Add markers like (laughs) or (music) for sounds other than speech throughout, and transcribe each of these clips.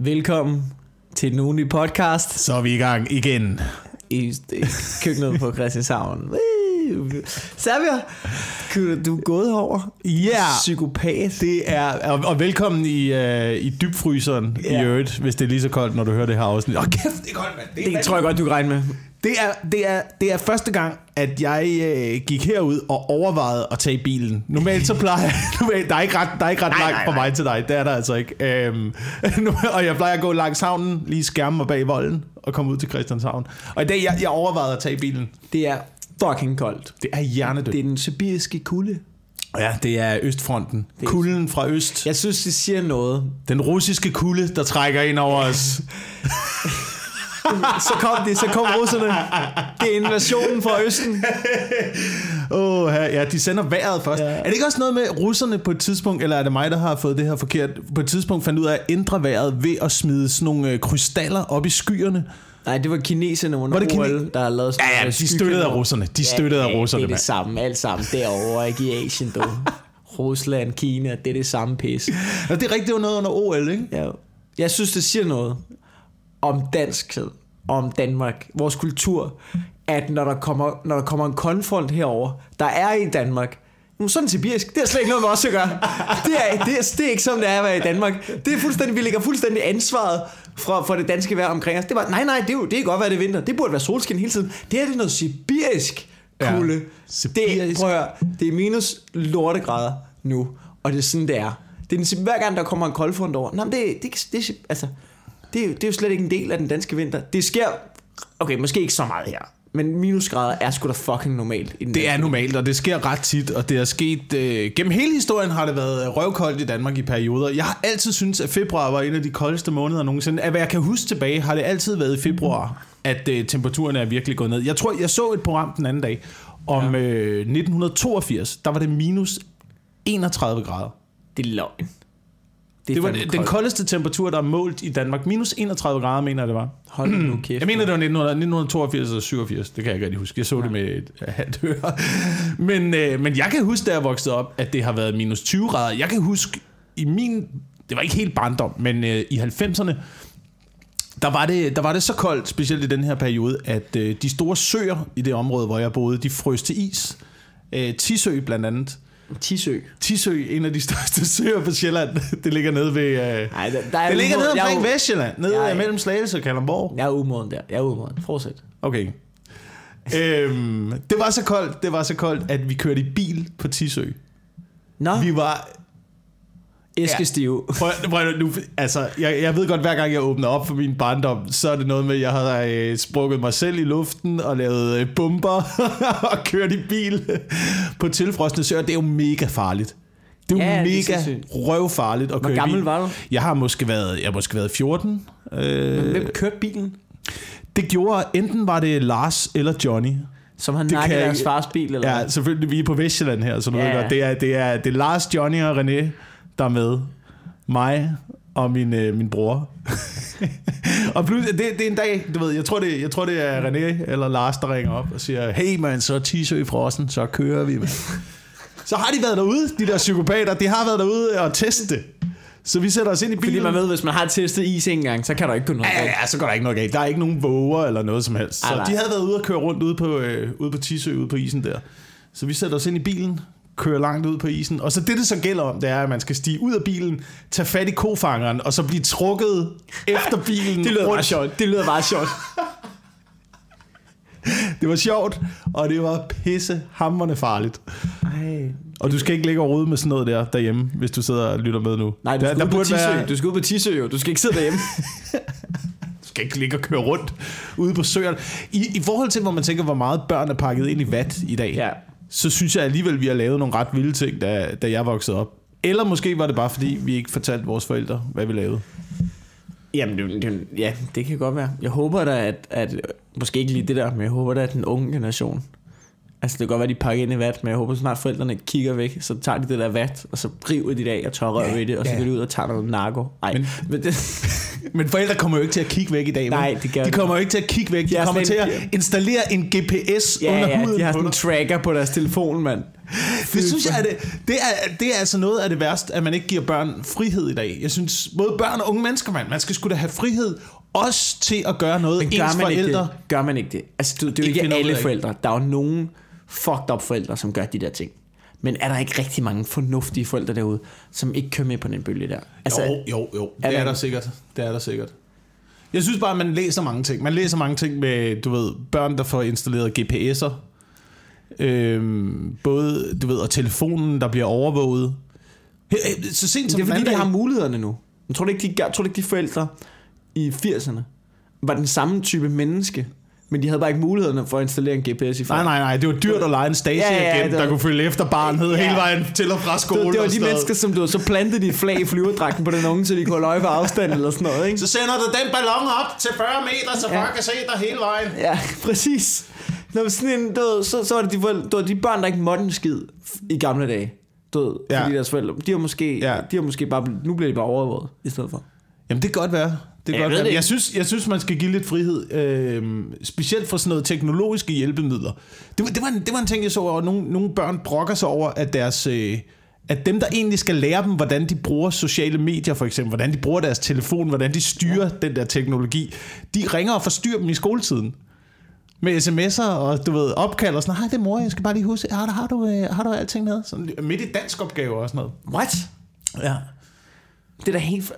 Velkommen til den ugenlige podcast Så er vi i gang igen. i, i køkkenet på Christianshavn. Sabia, du er gået over. Ja, Psykopat. det er, og, og velkommen i, uh, i dybfryseren Ja. i øvrigt, hvis det er lige så koldt, når du hører det her afsnit. Åh, kæft, det er koldt, mand. Det, Det tror jeg godt, du kan regne med. det, er, det, er, det er første gang, at jeg øh, gik herud og overvejede at tage bilen. Normalt så plejer jeg... (laughs) Normalt, der er ikke ret, der er ikke ret Nej, langt nej, fra nej. mig til dig. Det er der altså ikke. Øhm, (laughs) og jeg plejer at gå langs havnen, lige skærme mig bag volden og komme ud til Christianshavn. Og i dag, jeg, jeg overvejede at tage bilen. Det er fucking koldt. Det er hjernedødt. Det er den sibiriske kulde. Ja, det er Østfronten. er- Kulden fra Øst. Jeg synes, det siger noget. Den russiske kulde, der trækker ind over os. (laughs) Så kom det, så kom russerne. Det er invasionen fra Østen. Åh, ja, de sender vejret først. Ja. Ja. Er det ikke også noget med russerne på et tidspunkt, eller er det mig, der har fået det her forkert, på et tidspunkt fandt ud af at ændre vejret ved at smide sådan nogle øh, krystaller op i skyerne? Nej, det var kineserne under Var det kine- OL, der har lavet sådan Ja, ja, de støttede af russerne. De støttede af russerne, Det er det samme, alt sammen derovre, ikke i Asien, du. (laughs) Rusland, Kina, det er det samme pis. Og det er rigtigt, det var noget under OL, ikke? Ja. Jeg synes, det siger noget om danskhed, om Danmark, vores kultur, at når der kommer, når der kommer en konfront herover, der er i Danmark, sådan sibirisk, det har slet ikke noget med os at gøre. Det er, det, er, det er ikke som det er at være i Danmark. Det er fuldstændig, vi lægger fuldstændig ansvaret for, for det danske vejr omkring os. Det var, nej, nej, det, er jo, det kan godt være, det er vinter. Det burde være solskin hele tiden. Det her det er noget sibirisk Ja, kulde. Det, sibirisk. prøv at høre, det er minus lortegrader nu, og det er sådan, det er. Det er den, hver gang, der kommer en koldfront over. Nej, men det, det, det, det, altså, det, er jo- det er jo slet ikke en del af den danske vinter. Det sker, okay, måske ikke så meget her, men minusgrader er sgu da fucking normalt. I den Det er normalt, og det sker ret tit, og det er sket... Øh, gennem hele historien har det været røvkoldt i Danmark i perioder. Jeg har altid syntes, at februar var en af de koldeste måneder nogensinde. Af hvad jeg kan huske tilbage, har det altid været i februar, at øh, temperaturen er virkelig gået ned. Jeg tror, jeg så et program den anden dag om ja. øh, 1982. Der var det minus 31 grader. Det er løgn. Det var fandme den koldt. koldeste temperatur, der er målt i Danmark. Minus 31 grader, mener jeg, det var. Hold nu kæft. Jeg mener, det var 1900, 1982 eller 87. Det kan jeg ikke rigtig huske. Jeg så ja. det med et (laughs) halvt øre. Men, øh, men jeg kan huske, da jeg voksede op, at det har været minus 20 grader. Jeg kan huske, i min... Det var ikke helt barndom, men øh, i 90'erne, der var, det, der var det så koldt, specielt i den her periode, at øh, de store søer i det område, hvor jeg boede, de frøs til is. Øh, Tisø blandt andet. Tisø. Tisø, en af de største (laughs) søer på Sjælland, det ligger nede ved... Øh, Nej, der, der er det ligger nede omkring Vestjylland, nede Jeg mellem Slagelse og Kalundborg. Jeg er umoden der. Jeg er umoden. Fortsæt. Okay. øhm, det var så koldt, det var så koldt, at vi kørte i bil på Tisø. Nå, Vi var... æskestive. Prøv, prøv, nu, altså, jeg, jeg ved godt, hver gang jeg åbner op for min barndom, så er det noget med, at jeg har øh, sprukket mig selv i luften og lavet øh, bomber (laughs) og kørt i bil på tilfrosne søer. Det er jo mega farligt. Det er jo Ja, ja, det mega sindssygt. røvfarligt at Hvor køre i gammel bil. var du? Jeg har måske været, jeg har måske været 14. Øh, Hvem kørte bilen? det gjorde, enten var det Lars eller Johnny. Som han Det nakkede deres fars bil, eller Ja, hvad? selvfølgelig. Vi er på Vestjylland her, så du Ja, ja. ved ja. godt. Det er, det, er, det er Lars, Johnny og René, der er med. Mig og min, øh, min bror. (laughs) og pludselig, det, det er en dag, du ved, jeg tror, det, jeg tror, det er René eller Lars, der ringer op og siger, hey man, så er Tisø i frossen, så kører vi, man. så har de været derude, de der psykopater, de har været derude og teste det. Så vi sætter os ind i bilen. Fordi man ved, hvis man har testet is en gang, så kan der ikke gå noget Ja, galt. ja, så går der ikke noget galt. Der er ikke nogen våger eller noget som helst. Så Ej, de havde været ude og køre rundt ude på, øh, ude på Tisø, ude på isen der. Så vi sætter os ind i bilen, kører langt ud på isen. Og så det, det så gælder om, det er, at man skal stige ud af bilen, tage fat i kofangeren, og så blive trukket (laughs) efter bilen Det lyder rundt. meget sjovt. Det lyder meget sjovt. (laughs) Det var sjovt, og det var pisse hammerende farligt. Ej. Og du skal ikke ligge og rode med sådan noget der derhjemme, hvis du sidder og lytter med nu. Nej, du der, skal, der ud på burde Tisø. være, du skal ud på Tisø, jo. Du skal ikke sidde derhjemme. (laughs) Du skal ikke ligge og køre rundt ude på søerne. I, I forhold til, hvor man tænker, hvor meget børn er pakket ind i vat i dag, ja så synes jeg alligevel, vi har lavet nogle ret vilde ting, da, da jeg voksede op. Eller måske var det bare, fordi vi ikke fortalte vores forældre, hvad vi lavede. Jamen, det, det, ja, det kan godt være. Jeg håber da, at, at måske ikke lige det der, men jeg håber da, at den unge generation, altså det kan godt være, at de pakker ind i vat, men jeg håber snart forældrene kigger væk, så tager de det der vat, og så river de det af og tørrer Ja, det, og så ja. går de ud og tager noget narko. Ej, men, Men- det, (laughs) Men forældre kommer jo ikke til at kigge væk i dag. Nej, det gør de kommer jo ikke til at kigge væk. De, De kommer til at installere en GPS ja, under ja, huden de har sådan en tracker på deres telefon, mand. (laughs) Det synes jeg, er det, det, er, det er altså noget af det værste, at man ikke giver børn frihed i dag. Jeg synes, både børn og unge mennesker, man, man skal sgu da have frihed også til at gøre noget. Men gør Ens man, ikke forældre... det? gør man ikke det? Altså, du, det er jo Ikke ikke alle forældre. Der er jo nogen fucked up forældre, som gør de der ting. Men er der ikke rigtig mange fornuftige forældre derude, som ikke kører med på den bølge der? Altså, jo, jo, jo. Det er er, man- der sikkert. Det er der sikkert. Jeg synes bare, at man læser mange ting. Man læser mange ting med, du ved, børn, der får installeret GPS'er. Øhm, både, du ved, og telefonen, der bliver overvåget. Så sent som det er fordi, de har mulighederne nu. Jeg tror du ikke, de, jeg tror ikke, de forældre i 80'erne var den samme type menneske, men de havde bare ikke mulighederne for at installere en GPS i Nej, nej, nej. Det var dyrt at lege en Stasi ja, Ja, ja, det der var- kunne følge efter barnet ja. Hele vejen til og fra skole. Det, det var de mennesker, som du så plantede de flag i flyverdragten på den unge, så de kunne holde øje ved afstand eller sådan noget, ikke? Så sender du den ballon op til 40 meter, så Ja. folk kan se dig hele vejen. Ja, (laughs) præcis. Når sådan en, du så, så var det de, forældre, det var de børn, der ikke måtte en skid i gamle dage. Du Ja. fordi deres forældre, de har måske, Ja. de har måske bare, nu bliver de bare overvåget i stedet for. Jamen, det kan godt være. Det kan Jeg godt ved det Jeg synes, jeg synes, man skal give lidt frihed, øh, specielt for sådan noget teknologiske hjælpemidler. Det var, det var, en, det var en ting, jeg så, og nogle, nogle børn brokker sig over, at deres... Øh, at dem, der egentlig skal lære dem, hvordan de bruger sociale medier, for eksempel, hvordan de bruger deres telefon, hvordan de styrer den der teknologi, de ringer og forstyrrer dem i skoletiden. Med sms'er og du ved, opkald og sådan noget. Hej, det er mor, jeg skal bare lige huske, har, har, du, øh, har du alting med? Sådan, midt i dansk opgave og sådan noget. What? Ja. Det er da helt...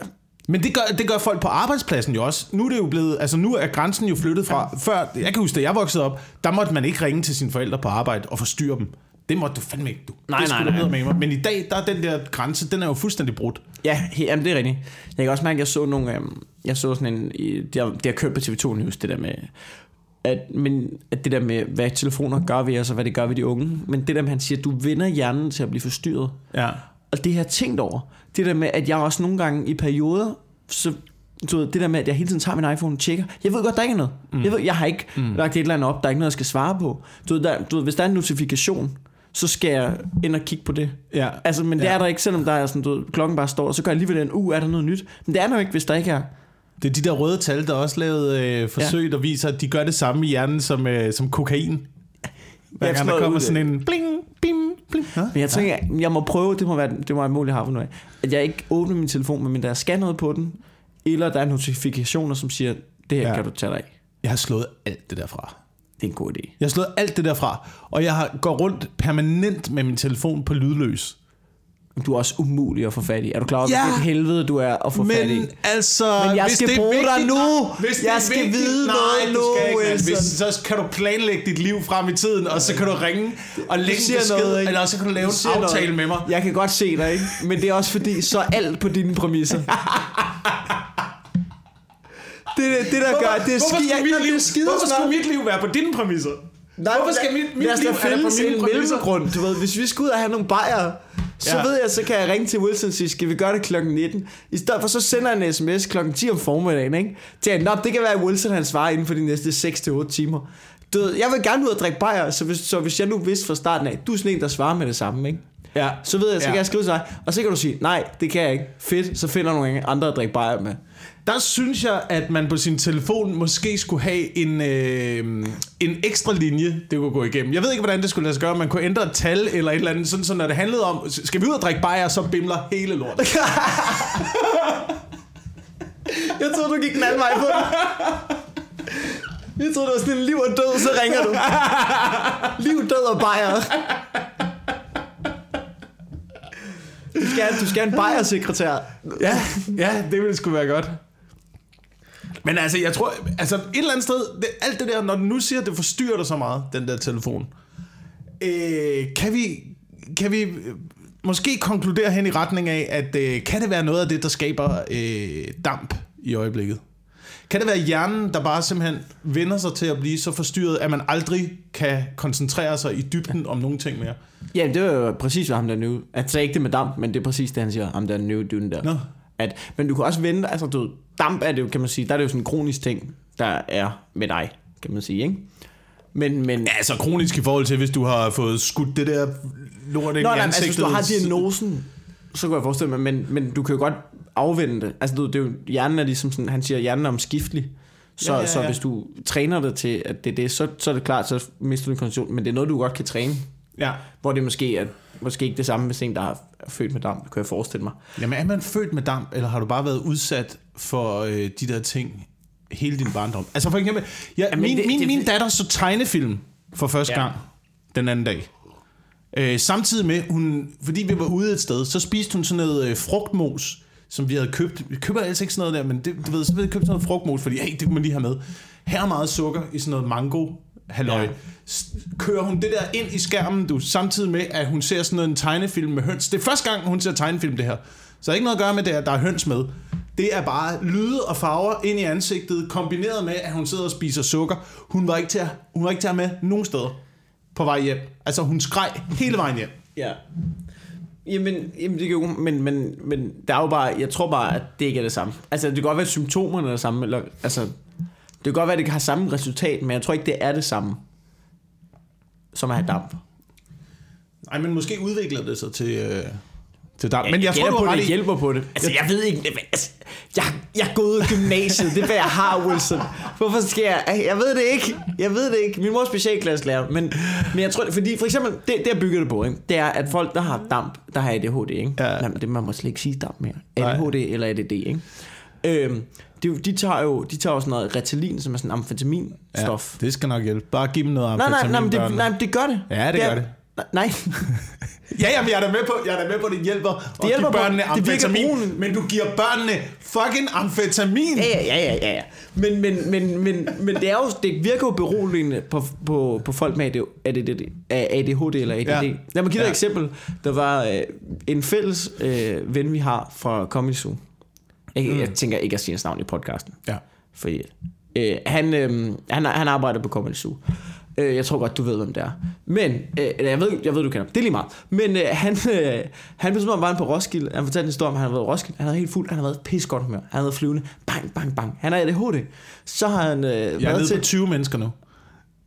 Men det gør, det gør folk på arbejdspladsen jo også. Nu er det jo blevet, altså nu er grænsen jo flyttet fra, før, jeg kan huske, da jeg voksede op, der måtte man ikke ringe til sine forældre på arbejde og forstyrre dem. Det måtte du fandme ikke, du. Nej, det nej, nej. med mig. Men i dag, der er den der grænse, den er jo fuldstændig brudt. Ja, he, jamen, det er rigtigt. Jeg kan også mærke, at jeg så nogle... Øhm, jeg så sådan en... Det har, det har kørt på TV2 News, det der med... At, men, at det der med, hvad telefoner gør ved os, og hvad det gør ved de unge. Men det der med, han siger, at du vender hjernen til at blive forstyrret. Ja. Og det har jeg tænkt over. Det der med, at jeg også nogle gange i perioder, så du ved, det der med, at jeg hele tiden tager min iPhone og tjekker. Jeg ved godt, der ikke er noget. Mm. Jeg, ved, jeg har ikke mm. lagt et eller andet op, der er ikke noget, jeg skal svare på. Du ved, der, du ved, hvis der er en notifikation, så skal jeg ind og kigge på det. Ja. Altså, men det Ja. er der ikke, selvom der er sådan, du ved, klokken bare står, og så gør jeg alligevel den, uh, er der noget nyt? Men det er der jo ikke, hvis der ikke er. Det er de der røde tal, der også lavet øh, forsøg, ja. der viser, at de gør det samme i hjernen som, øh, som kokain. Hver gang der kommer ud- sådan en bling, Ja. Men jeg tænker, jeg må prøve, det må være, det må være et mål, jeg har for nu af, at jeg ikke åbner min telefon, men der er scan noget på den, eller der er notifikationer, som siger, det her Ja. ja. kan du tage dig af. Jeg har slået alt det der fra. Det er en god idé. Jeg har slået alt det der fra, og jeg har går rundt permanent med min telefon på lydløs. Du er også umulig at få fat i. Er du klar over, Ja. ja. helvede du er at få fat i? Men altså... Men jeg hvis skal det er bruge dig vigtigt nu. nok- Hvis det Jeg skal vigtigt- vide nej, noget nu, ikke. Wilson. Hvis, så kan du planlægge dit liv frem i tiden, og så kan du ringe og lægge en besked, noget, eller så kan du lave Du en aftale noget. med mig. Jeg kan godt se dig, ikke? Men det er også fordi, så er alt på dine præmisser. (laughs) det, det der gør, det er hvorfor ski, jeg, mit det liv, skide hvorfor skulle mit liv være på dine præmisser? Nej, Hvorfor men skal lad- mit- mit lad os liv da være på mine en præmisser? mellemgrund, du ved. Hvis vi skal ud og have nogle bajer, så Ja. ved jeg, så kan jeg ringe til Wilson og sige, skal vi gøre det klokken 19? I stedet for, så sender jeg en sms klokken 10 om formiddagen, ikke? Til "Nå, det kan være, at Wilson han svarer inden for de næste 6-8 timer. Du ved, jeg vil gerne ud og drikke bajer, så hvis, så hvis jeg nu vidste fra starten af, du er sådan en, der svarer med det samme, ikke? Ja. Så ved jeg, så Ja. kan jeg skrive til dig, og så kan du sige, nej, det kan jeg ikke. Fedt, så finder nogle andre at drikke bajer med. Der synes jeg, at man på sin telefon måske skulle have en, øh, en ekstra linje, det kunne gå igennem. Jeg ved ikke, hvordan det skulle lade sig gøre. Man kunne ændre et tal eller et eller andet, sådan så når det handlede om, skal vi ud og drikke bajer, så bimler hele lortet. (laughs) Jeg troede, du gik den anden vej på den. Jeg troede, det var sådan en liv og død, så ringer du. Liv, død og bajer. Du skal, du skal have en bajersekretær. Ja, ja, det ville sgu være godt. Men altså, jeg tror, altså et eller andet sted, det, alt det der, når du nu siger, at det forstyrrer dig så meget, den der telefon, øh, kan vi, kan vi øh, måske konkludere hen i retning af, at øh, kan det være noget af det, der skaber øh, damp i øjeblikket? Kan det være hjernen, der bare simpelthen vender sig til at blive så forstyrret, at man aldrig kan koncentrere sig i dybden om nogen ting mere? Ja, det var jo præcis, hvad ham der nu... Altså ikke det med damp, men det er præcis det, han siger. Ham der nu duen der. Nå. At, men du kan også vente, altså du, damp er det jo, kan man sige, der er det jo sådan en kronisk ting, der er med dig, kan man sige, ikke? Men, men, Ja, altså kronisk i forhold til, hvis du har fået skudt det der lort ind i ansigtet. altså, hvis du har diagnosen, så kan jeg forestille mig, men, men du kan jo godt afvende det. Altså, du, det er jo, hjernen er ligesom sådan, han siger, hjernen er omskiftelig. Så, Ja, ja, ja, så hvis du træner det til, at det er det, så, så er det klart, så mister du kondition. Men det er noget, du godt kan træne. Ja. Hvor det måske er måske ikke det samme hvis en, der er født med damp, kan jeg forestille mig. Jamen er man født med damp, eller har du bare været udsat for øh, de der ting hele din barndom? Altså for eksempel, ja, Jamen, min, det- min, det- min datter så tegnefilm for første Ja. gang den anden dag. Øh, samtidig med, hun, fordi vi var ude et sted, så spiste hun sådan noget øh, frugtmos, som vi havde købt. Vi køber altså ikke sådan noget der, men det, du ved, så havde vi købt sådan noget frugtmos, fordi hey, det kunne man lige have med. Her er meget sukker i sådan noget mango halløj. Ja. Kører hun det der ind i skærmen, du, samtidig med, at hun ser sådan noget, en tegnefilm med høns. Det er første gang, hun ser tegnefilm, det her. Så der er ikke noget at gøre med det, at der er høns med. Det er bare lyde og farver ind i ansigtet, kombineret med, at hun sidder og spiser sukker. Hun var ikke til at, hun var ikke til at have med nogen steder på vej hjem. Altså, hun skreg hele vejen hjem. Ja. Jamen, jamen det kan jo, men, men, men der er jo bare, jeg tror bare, at det ikke er det samme. Altså, det kan godt være, at symptomerne er det samme, eller, altså, det kan godt være, at det have samme resultat, men jeg tror ikke, det er det samme, som at have damp. Nej, men måske udvikler det sig til, øh, til dig. Men jeg, tror, gætter du på, har det i... hjælper på det. Altså, jeg ved ikke, altså, jeg, jeg er gået af gymnasiet, det er, hvad jeg har, Wilson. Hvorfor skal jeg, jeg ved det ikke, jeg ved det ikke. Min mor er specialklasselærer, men, men jeg tror, fordi for eksempel, det, det jeg bygger det på, ikke, det er, at folk, der har damp, der har ADHD, ikke? Ja. Jamen, det man må slet ikke sige damp mere. Nej. ADHD eller ADD, ikke? Øhm, de, de, tager jo, de tager jo sådan noget Ritalin, som er sådan amfetaminstof. Ja, det skal nok hjælpe. Bare giv dem noget Nej, nej, amfetamin, nej, men det, nej, det gør det. Ja, det er- gør det. Nej, (laughs) Ja, jamen, jeg er da med på, jeg er da med på, at det hjælper det at hjælper give på- børnene det virker amfetamin, brugende. men du giver børnene fucking amfetamin. Ja, ja, ja, ja, ja. Men, men, men, men, men det, er jo, det virker jo beroligende på, på, på folk med ADHD, ADHD eller ADD. Ja. Ja. Lad mig give dig Ja. et eksempel. Der var øh, en fælles øh, ven, vi har fra Comedy Zoo. Jeg, mm. jeg tænker ikke at sige hans navn i podcasten. Ja. Fordi øh, han, øh, han, han arbejder på Comedy Zoo. Øh, jeg tror godt, du ved, hvem det er. Men, øh, jeg ved, jeg ved, du kender ham. Det er lige meget. Men øh, han, øh, han blev som var han på Roskilde. Han fortalte en historie om, han har været Roskilde. Han er helt fuld. Han har været pis godt humør. Han har været flyvende. Bang, bang, bang. Han er ADHD. Så har han øh, Jeg er været til... på 20 mennesker nu.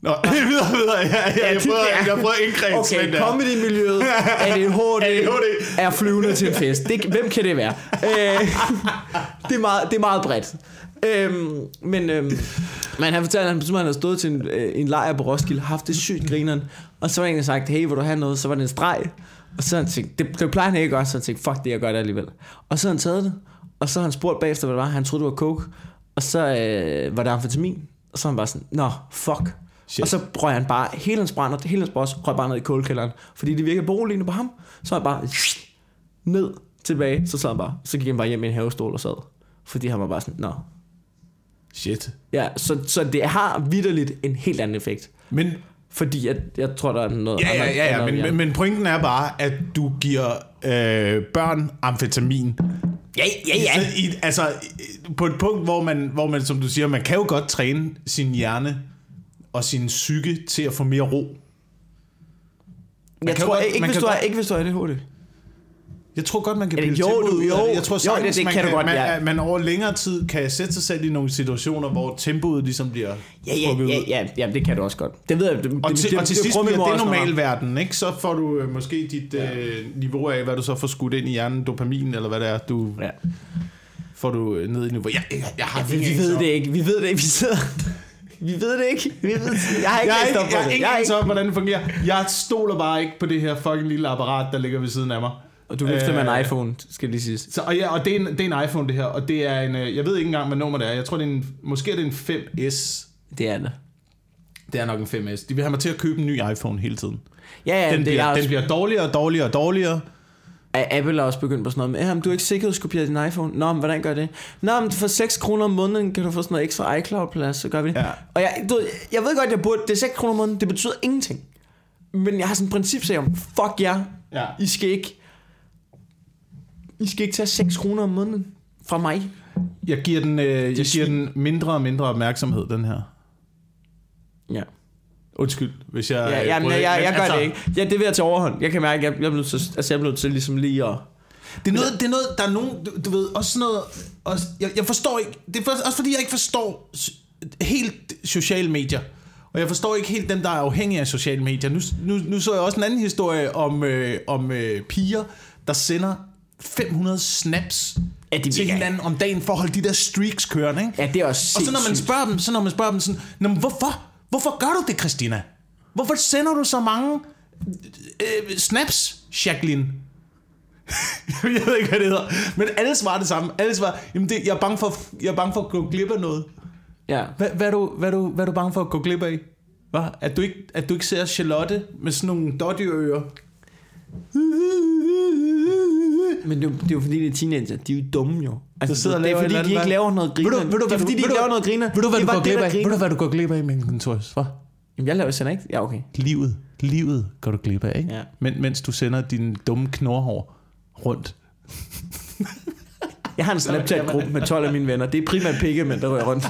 Nå, (laughs) videre, videre. Ja, ja, jeg, prøver, er- jeg (laughs) prøver at indkredse, Okay, comedy-miljøet, ADHD, ADHD. er flyvende til en fest. Det, hvem kan det være? (laughs) Øh, det, er meget, det er meget bredt. Øhm, men, øhm, men han fortalte, at han, simpelthen havde stået til en, øh, en lejr på Roskilde, haft det sygt grineren, og så var en, der sagt, hey, vil du have noget? Så var det en streg. Og så han tænkt, det, det plejer han ikke at gøre, så han tænkte, fuck det, jeg gør det alligevel. Og så han taget det, og så han spurgt bagefter, hvad det var. Han troede, det var coke. Og så øh, var det amfetamin. Og så han bare sådan, nå, fuck. Shit. Og så røg han bare hele hans brænder, hele hans boss, røg bare ned i kålkælderen. Fordi det virkede beroligende på ham. Så han bare ned tilbage. Så sad han bare. Så gik han bare hjem i en havestol og sad. Fordi han var bare sådan, nå. Shit. Ja, så, så det har vidderligt en helt anden effekt. Men, Fordi jeg, jeg tror, der er noget ja, ja, ja, ja, men, men, men pointen er bare, at du giver øh, børn amfetamin. Ja, ja, ja. I, altså, på et punkt, hvor man, hvor man, som du siger, man kan jo godt træne sin hjerne og sin psyke til at få mere ro. Jeg kan tror godt- ikke, man hvis du, godt- ikke hvis du har ADHD. Jeg tror godt, man kan pille jo, ud jo. Jeg tror Jo, sagtens, det- det man, kan godt, man, ja. man over længere tid kan sætte sig selv i nogle situationer, hvor tempoet ligesom bliver Ja, ja, ja, ja, ja, det kan du også godt. Det ved jeg. Det, Og det, til, det, og til det sidst bliver det også meget. normalverden, ikke? Så får du øh, måske dit ja. øh, niveau af, hvad du så får skudt ind i hjernen, dopamin, eller hvad det er, du Ja. får du øh, ned i niveau. Jeg, jeg, jeg har Ja, vi, vi ved det ikke. Vi ved det ikke. Vi sidder... Vi ved det ikke. Vi ved, jeg har ikke Jeg ikke, op på jeg det. ikke Jeg har anelse om, hvordan det fungerer. Jeg stoler bare ikke på det her fucking lille apparat, der ligger ved siden af mig. Og du vifter med en Øh, iPhone, skal lige siges. Så, og, ja, og det, er en, det er en iPhone, det her. Og det er en... øh, Jeg ved ikke engang, hvad nummer det er. Jeg tror, det er en... Måske er det en 5S. Det er det. Det er nok en 5S. De vil have mig til at købe en ny iPhone hele tiden. Ja, ja, Den, det er bliver, også, den bliver dårligere og dårligere og dårligere. Apple er også begyndt på sådan noget med, jamen, du har ikke sikkerhedskopieret din iPhone. Nå, men hvordan gør det? Nå, men for 6 kroner om måneden kan du få sådan noget ekstra iCloud-plads, så gør vi det. Ja. Og jeg, du, jeg ved godt, jeg burde, det er 6 kroner om måneden, det betyder ingenting. Men jeg har sådan en princip, så om, fuck jer, Ja. I skal ikke, I skal ikke tage 6 kroner om måneden fra mig. Jeg giver den, øh, jeg giver den mindre og mindre opmærksomhed, den her. Ja. Undskyld, hvis jeg... Ja, øh, ja, men bryder jeg, jeg, jeg gør det ikke. Ja, det vil jeg til overhånd. Jeg kan mærke, at jeg, jeg, er nødt til, altså, jeg er nødt til ligesom lige at... Det er noget, det er noget der er nogen, du, du ved, også noget, også, jeg, jeg forstår ikke, det er for- også fordi jeg ikke forstår helt sociale medier. Og jeg forstår ikke helt dem, der er afhængige af sociale medier. Nu, nu, nu så jeg også en anden historie om, øh, om øh, piger, der sender 500 snaps Ja, de til hinanden om dagen for at holde de der streaks kørende. Ikke? Ja, det er også Og så når man spørger dem, så når man spørger dem sådan, hvorfor? Hvorfor gør du det, Christina? Hvorfor sender du så mange øh, snaps, Jacqueline. (laughs) jeg ved ikke, hvad det hedder. Men alle svarer det samme. Alle svarer, jamen det, jeg, er bange for, jeg er bange for at gå glip af noget. Ja. Hvad, hvad, er du, hvad, er du, hvad er du bange for at gå glip af? Hvad? At, du ikke, at du ikke ser Charlotte med sådan nogle doddyører? Men det, er jo- det er jo fordi, det er teenager. De er jo dumme jo. Altså, Der sidder det er fordi, de ikke laver noget griner. Ved du- ved du, det er fordi, du- de ikke laver noget griner. Ved du, hvad du går glip af? Ved du, hvad du går glip af, min kontoris? Hvad? Jamen, jeg laver sender ikke. Ja, okay. Livet. Livet går du glip af, ikke? Ja. Men, mens du sender din dumme knorhår rundt. Jeg har en Snapchat-gruppe med 12 af mine venner. Det er primært pikke, men der rører rundt.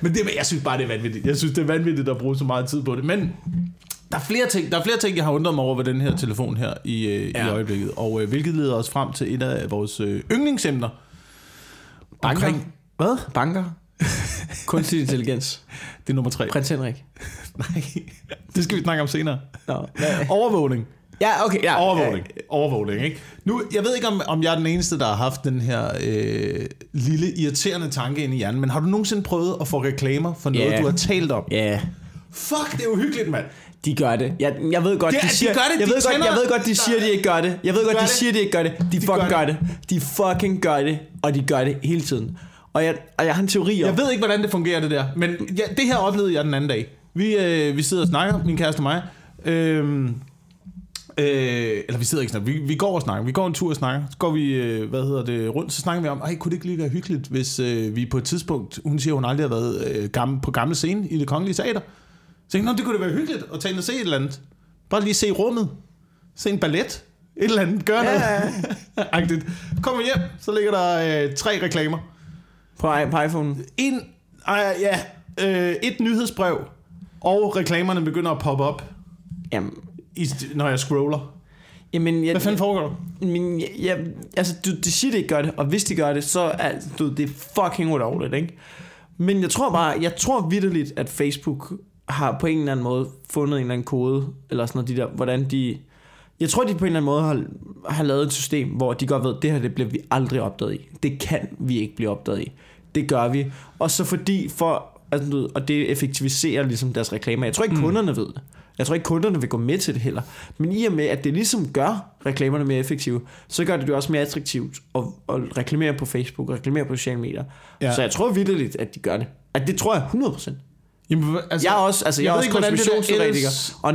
Men det, jeg synes bare, det er vanvittigt. Jeg synes, det er vanvittigt at bruge så meget tid på det. Men der er flere ting, der er flere ting jeg har undret mig over ved den her telefon her i, øh, ja. i Ja. øjeblikket. Og øh, hvilket leder os frem til et af vores øh, yndlingsemner. Banker. Omkring- Hvad? Banker. Kunstig (laughs) intelligens. Det er nummer tre. Prins Henrik. (laughs) Nej, det skal vi snakke om senere. Nå, hvad? Overvågning. Ja, okay. Ja, Overvågning. Overvågning, ikke? Nu, jeg ved ikke, om, om jeg er den eneste, der har haft den her øh, lille irriterende tanke ind i hjernen, men har du nogensinde prøvet at få reklamer for noget, Ja. du har talt om? Ja, Fuck, det er uhyggeligt, mand. De gør det. Jeg, jeg ved godt, Det de de siger, gør det. jeg De ved godt, jeg ved godt, de siger, de ikke gør det. Jeg ved godt, gør de det. siger, de ikke gør det. De, gør fucking det. gør det. De fucking gør det, og de gør det hele tiden. Og jeg, og jeg har en teori om... Jeg ved ikke, hvordan det fungerer, det der. Men ja, det her oplevede jeg den anden dag. Vi, øh, vi sidder og snakker, min kæreste og mig. Øhm, øh, eller vi sidder ikke snakker. Vi, vi går og snakker. Vi går en tur og snakker. Så går vi, øh, hvad hedder det, rundt. Så snakker vi om, ej, kunne det ikke lige være hyggeligt, hvis øh, vi på et tidspunkt... Hun siger, hun aldrig har været øh, gammel, på gamle scene i det kongelige teater. Så tænkte jeg, "Nå, det kunne da være hyggeligt at tage ind og se et eller andet. Bare lige se rummet. Se en ballet. Et eller andet. Gør noget. Ja, (laughs) Agtigt. Kommer hjem, så ligger der øh, tre reklamer. på, på iPhone. En, øh, ja, øh, et nyhedsbrev, og reklamerne begynder at poppe op, Jamen, i, når jeg scroller. jamen jeg, Hvad fanden foregår der? Men jeg, jeg, altså, du, de siger, de ikke gør det, og hvis de gør det, så er du, det er fucking ulovligt, ikke? Men jeg tror bare, jeg tror vidderligt, at Facebook har på en eller anden måde fundet en eller anden kode, eller sådan noget, de der, hvordan de... Jeg tror, de på en eller anden måde har, har lavet et system, hvor de godt ved, at det her, det bliver vi aldrig opdaget i. Det kan vi ikke blive opdaget i. Det gør vi. Og så fordi, for, altså, og det effektiviserer ligesom deres reklamer. Jeg tror ikke, kunderne ved det. Jeg tror ikke, kunderne vil gå med til det heller. Men i og med, at det ligesom gør reklamerne mere effektive, så gør det det også mere attraktivt at, at reklamere på Facebook, og reklamere på sociale medier. Ja. Så jeg tror vidderligt, at de gør det. At det tror jeg 100%. Jamen, altså, Jeg er også, altså, jeg, jeg er også ikke, der konspirationsteoretiker, ellers- og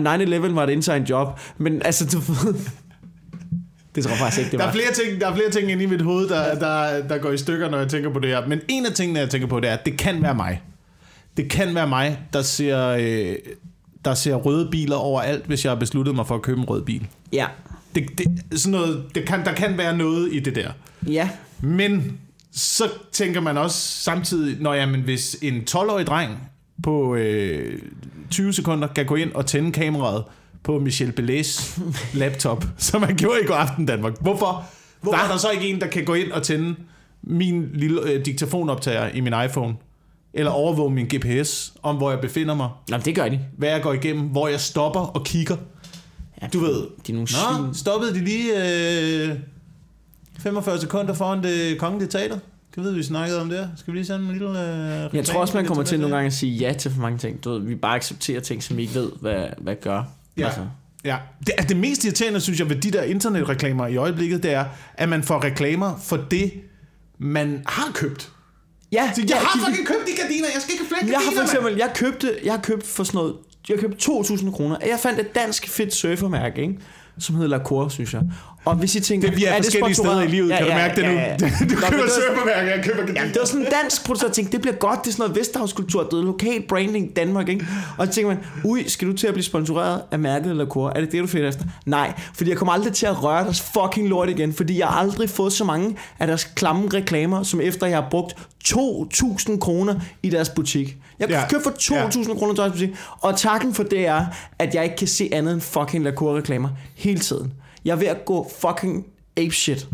9-11 var et inside job, men altså, du ved... (laughs) det tror jeg faktisk ikke, det Der var. er, flere ting, der er flere ting inde i mit hoved, der, der, der går i stykker, når jeg tænker på det her. Men en af tingene, jeg tænker på, det er, at det kan være mig. Det kan være mig, der ser, øh, der ser røde biler overalt, hvis jeg har besluttet mig for at købe en rød bil. Ja. Det, det, sådan noget, det kan, der kan være noget i det der. Ja. Men så tænker man også samtidig, når jamen, hvis en 12-årig dreng på øh, 20 sekunder kan gå ind og tænde kameraet på Michel Belés laptop, (laughs) som han gjorde i går aften Danmark. Hvorfor, hvorfor er der så ikke en, der kan gå ind og tænde min lille øh, diktafonoptager i min iPhone? Eller overvåge min GPS om, hvor jeg befinder mig? Nå, men det gør de. Hvad jeg går igennem? Hvor jeg stopper og kigger? Ja, Du ved, De er nogle Nå, svin. stoppede de lige øh, 45 sekunder foran det kongelige teater? Kan vi vide, vi snakkede om det? Skal vi lige sende en lille... Øh, Jeg tror også, man kommer til nogle gange. at sige ja til for mange ting. Du ved, vi bare accepterer ting, som vi ikke ved, hvad, hvad gør. Ja. Altså. Ja, det, det mest irriterende, synes jeg, ved de der internetreklamer i øjeblikket, det er, at man får reklamer for det, man har købt. Ja, Så jeg ja, har fucking købt de gardiner, jeg skal ikke flere Jeg har gardiner, for eksempel, jeg købte, jeg har købt for sådan noget, jeg købte 2.000 kroner. Jeg fandt et dansk fedt surfermærke, ikke? Som hedder Lacour, synes jeg. Og hvis I tænker, Det, vi er, forskellige steder i livet, kan du mærke det nu? (laughs) Du Nå, køber det surfermærker, jeg køber. Jamen, det var sådan en dansk producent, jeg tænkte, det bliver godt, det er sådan noget Vesthavskultur, det er lokal branding Danmark, ikke? Og så tænker man, ui, skal du til at blive sponsoreret af mærket Lacour? Er det det, du finder efter? Nej, fordi jeg kommer aldrig til at røre deres fucking lort igen, fordi jeg har aldrig fået så mange af deres klamme reklamer, som efter jeg har brugt 2.000 kroner i deres butik. Jeg Ja. ja. købt for 2.000 ja. kroner i deres butik, og takken for det er, at jeg ikke kan se andet end fucking Lacour-reklamer hele tiden. Jeg er ved at gå fucking ape shit.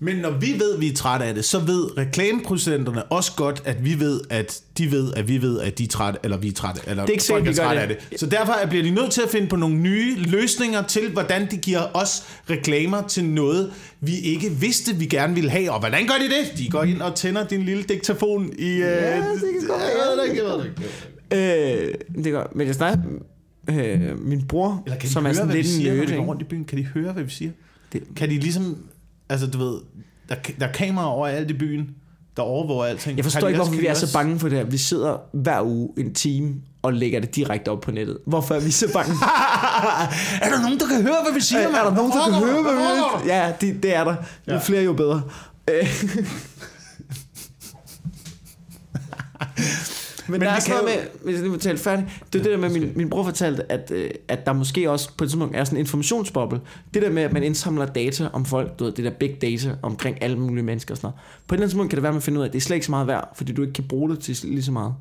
Men når vi ved, at vi er trætte af det, så ved reklameprocenterne også godt, at vi ved, at de ved, at vi ved, at de er trætte, eller vi er trætte, eller Det er ikke folk er trætte det. af det. Så derfor bliver de nødt til at finde på nogle nye løsninger til, hvordan de giver os reklamer til noget, vi ikke vidste, vi gerne ville have. Og hvordan gør de det? De går ind og tænder din lille diktafon i... Øh, ja, det kan godt ikke. Øh, det gør, men jeg snakker, øh, min bror, som er sådan lidt en nørd? Kan de høre, hvad vi siger? Det- Kan de ligesom... Altså, du ved... Der, der er kameraer overalt i byen, der overvåger alting. Jeg forstår ikke, hvorfor vi er så bange for det her. Vi sidder hver uge en time og lægger det direkte op på nettet. Hvorfor er vi så bange? (laughs) er der nogen, der kan høre, hvad vi siger? er, er der nogen, der kan høre, hvad vi der? Ja, det, det er der. Jo flere, jo bedre. Men, Men der er sådan noget med, hvis jeg lige tale færdig, det er det der med, min, min bror fortalte, at, øh, at der måske også på et tidspunkt er sådan en informationsboble. Det der med, at man indsamler data om folk, du ved, det der big data omkring alle mulige mennesker og sådan noget. På et eller andet tidspunkt kan det være, at man finder ud af, at det er slet ikke så meget værd, fordi du ikke kan bruge det til lige så meget.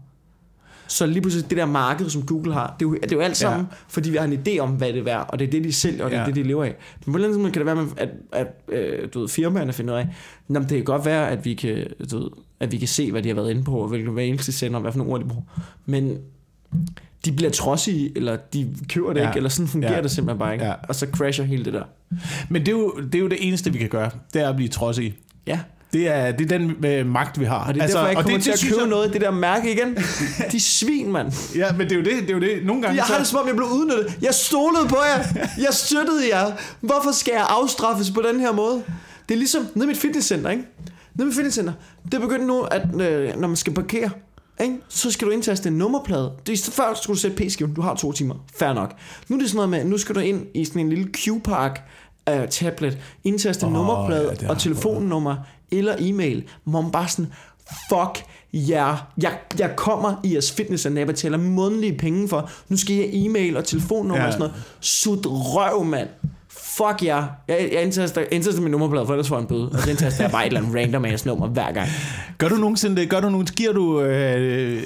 Så lige pludselig det der marked, som Google har, det er jo, det er jo alt sammen, ja. fordi vi har en idé om, hvad det er værd, og det er det, de sælger, og det er Ja. det, de lever af. Men på et eller andet tidspunkt kan det være, at, at, at øh, du ved, firmaerne finder ud af, Nå, det kan godt være, at vi kan, du ved, at vi kan se, hvad de har været inde på, og hvilke hver eneste sender, og hvad for nogle ord de bruger. Men de bliver trodsige, eller de køber det Ja. ikke, eller sådan fungerer Ja. det simpelthen bare ikke. Ja. Og så crasher hele det der. Men det er, jo, det er jo det eneste, vi kan gøre. Det er at blive trodsige. Ja, Det er, det er den øh, magt, vi har. og det er altså, derfor, jeg kommer det, til at købe jeg- noget af det der mærke igen. (laughs) De svin, mand. Ja, men det er jo det. det, er jo det. Nogle gange Jeg har det så... som om, jeg blev udnyttet. Jeg stolede på jer. Jeg støttede jer. Hvorfor skal jeg afstraffes på den her måde? Det er ligesom nede i mit fitnesscenter, ikke? Nede i mit fitnesscenter. Det er begyndt nu, at øh, når man skal parkere, ikke? så skal du indtaste en nummerplade. Det er, før skulle du sætte p-skiven. Du har to timer. Fair nok. Nu er det sådan noget med, nu skal du ind i sådan en lille Q-Park uh, tablet, indtaste oh, nummerplade ja, det og telefonnummer eller e-mail, man bare sådan, fuck ja, jeg, jeg kommer i jeres fitnesscenter, jeg betaler månedlige penge for, nu skal jeg e-mail og telefonnummer ja. og sådan noget. Sut røv, mand. Fuck ja. Jeg, jeg indtaster, indtaster min nummerplade, for ellers får jeg en bøde. Og så indtaster jeg bare et eller andet random ass nummer hver gang. Gør du nogensinde det? Gør du nogen, giver du øh,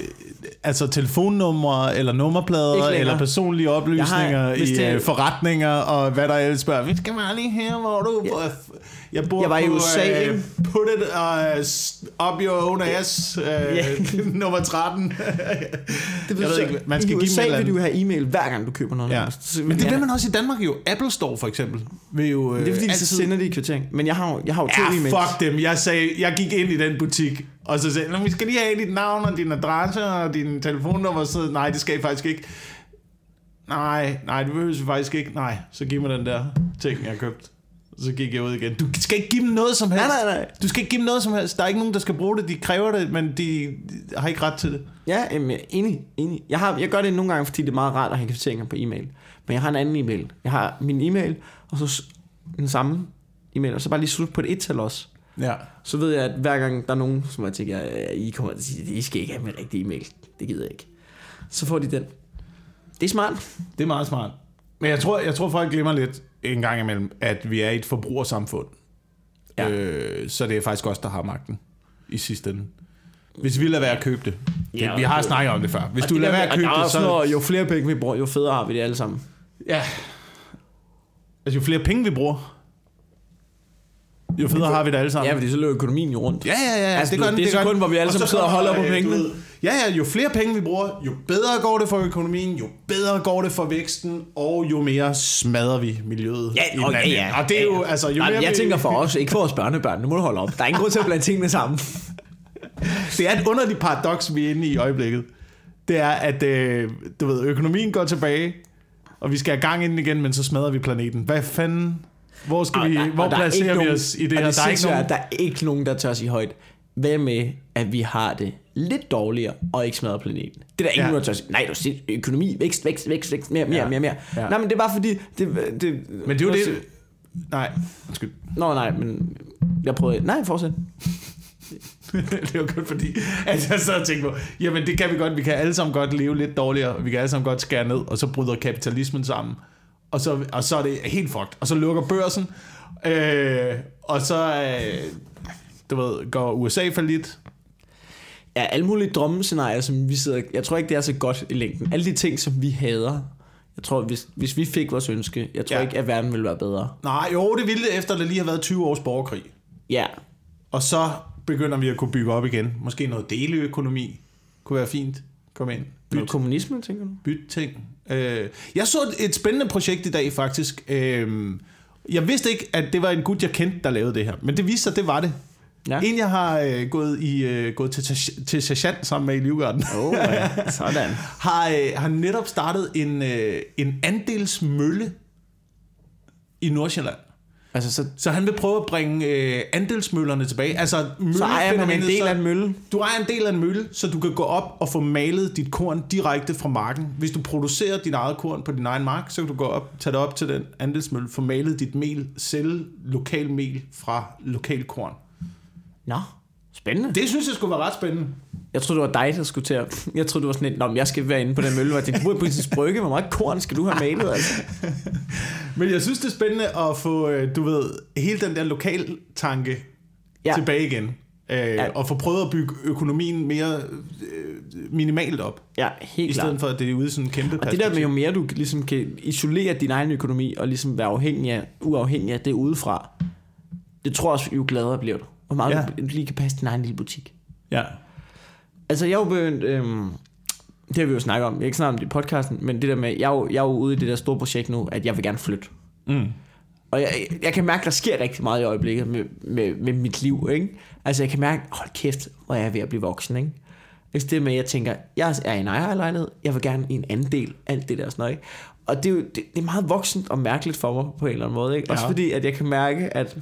altså telefonnumre eller nummerplader eller personlige oplysninger hvis i det- øh, forretninger og hvad der ellers spørger? Vi skal bare lige her, hvor du... Ja. Jeg bor Jeg var i på, USA, øh? Put it uh, up your own ass, øh, (laughs) Ja. nummer 13. Det (laughs) Jeg ved ikke, man skal I give USA eller vil du have e-mail hver gang du køber noget. Ja. Så- Men det vil man også i Danmark jo. Apple Store for eksempel. Vil jo, øh, Det er fordi, de altid... så sender de kvittering. Men jeg har jo, jeg har jo to Ja, e-mails. fuck dem. Jeg, sagde, jeg gik ind i den butik, og så sagde jeg, vi skal lige have dit navn og din adresse og din telefonnummer. Så, nej, det skal I faktisk ikke. Nej, nej, det behøver vi faktisk ikke. Nej, så giv mig den der ting, jeg har købt. Så gik jeg ud igen. Du skal ikke give dem noget som helst. Nej, nej, nej. Du skal ikke give dem noget som helst. Der er ikke nogen, der skal bruge det. De kræver det, men de har ikke ret til det. Ja, jamen, jeg er enig, enig. Jeg, har, jeg gør det nogle gange, fordi det er meget rart at have kvitteringer på e-mail. Men jeg har en anden e-mail. Jeg har min e-mail, og så den samme e-mail, og så bare lige slut på et et-tal også. Ja. Så ved jeg, at hver gang der er nogen, som jeg tænker, "Ja, I kommer til at sige, I skal ikke have min rigtige e-mail. Det gider jeg ikke. Så får de den. Det er smart. Det er meget smart. Men jeg tror, jeg tror folk glemmer lidt en gang imellem, at vi er et forbrugersamfund. Ja. Øh, så det er faktisk os, der har magten i sidste ende. Hvis vi lader være at købe det. det Ja, vi har snakket om det før. Hvis du det lader der være at købe det, så... noget, jo flere penge vi bruger, jo federe har vi det alle sammen. Ja. Altså, jo flere penge vi bruger, jo federe har vi det alle sammen. Ja, fordi så løber økonomien jo rundt. Ja, ja, ja. Altså, gør den, det er den. hvor vi alle sammen sidder og holder på pengene. Ja, ja, jo flere penge vi bruger, jo bedre går det for økonomien, jo bedre går det for væksten, og jo mere smadrer vi miljøet. Ja, i og, ja, ja, og det er jo, ja, ja. altså, jo Nej, mere jeg vi- tænker for os, ikke for vores børnebørn. Nu må du holde op. Der er ingen grund til at blande tingene sammen. (laughs) Det er et underligt paradoks, vi er inde i i øjeblikket. Det er, at øh, du ved, økonomien går tilbage, og vi skal have gang i den igen, men så smadrer vi planeten. Hvad fanden? Hvor, skal Og vi, der- hvor er placerer vi nogen- os i det her? Der er der er ikke nogen, der tør sige højt. Hvad med, at vi har det lidt dårligere, og ikke smadrer planeten? Det er der ingen, Ja. der. Nej, du siger økonomi, vækst, vækst, vækst, vækst, mere, mere, Ja. mere, mere. Ja. Nej, men det er bare fordi... Det, det, Men det er jo det... Nej, undskyld. Nå, nej, men jeg prøvede... Nej, fortsæt. (laughs) det var kun fordi, at jeg sad og tænkte på, jamen det kan vi godt, vi kan alle sammen godt leve lidt dårligere, vi kan alle sammen godt skære ned, og så bryder kapitalismen sammen, og så, og så er det helt fucked, og så lukker børsen, øh, og så, øh, du ved, går USA for lidt, Ja, alle mulige drømmescenarier, som vi sidder... Jeg tror ikke, det er så godt i længden. Alle de ting, som vi hader. Jeg tror, hvis, hvis vi fik vores ønske, jeg tror Ja. ikke, at verden ville være bedre. nej, jo, det ville efter, der lige har været 20 års borgerkrig, Ja, og så begynder vi at kunne bygge op igen, måske noget deleøkonomi, kunne være fint, kom ind, Noget kommunisme, tænker du? bytte ting. Øh, jeg så et, et spændende projekt i dag, faktisk. Øh, jeg vidste ikke, at det var en gut, jeg kendte, der lavede det her. Men det viste sig, at det var det. Ja. En, jeg har øh, gået, i, øh, gået til, til sergeant sammen med i Livgarden. Oh, ja. (laughs) Sådan. har, øh, har netop startet en, øh, en andelsmølle i Nordsjælland. Altså, så, så han vil prøve at bringe øh, andelsmøllerne tilbage. Altså, så ejer man en del af en mølle? Du ejer en del af en mølle, så du kan gå op og få malet dit korn direkte fra marken. Hvis du producerer dit eget korn på din egen mark, så kan du gå op, tage det op til den andelsmølle, få malet dit mel, sælge lokal mel fra lokal korn. Nå, spændende. Det synes jeg skulle være ret spændende. Jeg troede, det var dig, der skulle til at... (laughs) Jeg troede, du var sådan lidt, jeg skal være inde på den mølle, tænkte, du på sin brygge, hvor meget korn skal du have malet, altså? (laughs) Men jeg synes, det er spændende at få, øh, du ved, hele den der lokal tanke ja. tilbage igen. Øh, ja. Og få prøvet at bygge økonomien mere øh, minimalt op. Ja, helt I stedet klart. for, at det er ude i sådan en kæmpe Og det der med, jo mere du ligesom kan isolere din egen økonomi, og ligesom være afhængig af, uafhængig af det udefra, det tror jeg også, jo gladere bliver du. Hvor meget ja. du lige kan passe din egen lille butik. Ja. Altså, jeg er jo begyndt... Øhm, det har vi jo snakket om. Jeg ikke snakket om det i podcasten, men det der med, jeg er, jo, jeg er jo ude i det der store projekt nu, at jeg vil gerne flytte. Mm. Og jeg, jeg kan mærke, at der sker rigtig meget i øjeblikket med, med, med mit liv, ikke? Altså, jeg kan mærke, hold kæft, hvor jeg er ved at blive voksen, ikke? Hvis det med, at jeg tænker, jeg er i en ejerlejlighed, jeg vil gerne i en anden del, alt det der sådan noget, ikke? Og det er jo det, det er meget voksent og mærkeligt for mig på en eller anden måde, ikke? Også fordi, at jeg kan mærke, at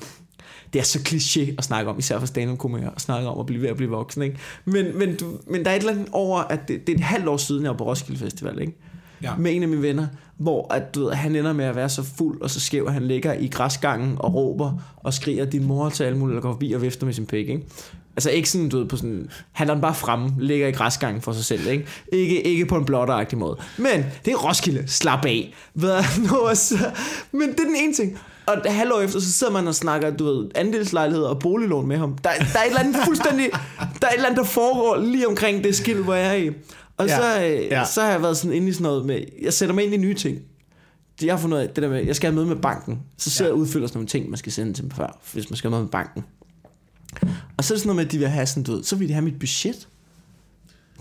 det er så kliché at snakke om, især for stand up at snakke om at blive ved at blive voksen, ikke? Men, men, du, men der er et eller andet over, at det, det er et halvt år siden, jeg var på Roskilde Festival, ikke? Ja. Med en af mine venner, hvor at, du ved, han ender med at være så fuld og så skæv, at han ligger i græsgangen og råber og skriger din mor til alle mulige, der går forbi og vifter med sin pik, ikke? Altså ikke sådan, du ved, på sådan... Han er bare fremme, ligger i græsgangen for sig selv, ikke? Ikke, ikke på en blotteragtig måde. Men det er Roskilde, slap af. Hvad (laughs) nu, så, men det er den ene ting. Og et halvår efter, så sidder man og snakker, du ved, andelslejligheder og boliglån med ham. Der, der er et eller andet fuldstændig... Der er et eller andet, der foregår lige omkring det skilt, hvor jeg er i. Og ja, så, øh, ja. så har jeg været sådan inde i sådan noget med... Jeg sætter mig ind i nye ting. Jeg har fundet ud af, det der med, jeg skal have møde med banken. Så sidder ja. jeg og udfylder sådan nogle ting, man skal sende til dem før, hvis man skal have møde med banken. Og så er det sådan noget med, at de vil have sådan, du ved, så vil de have mit budget.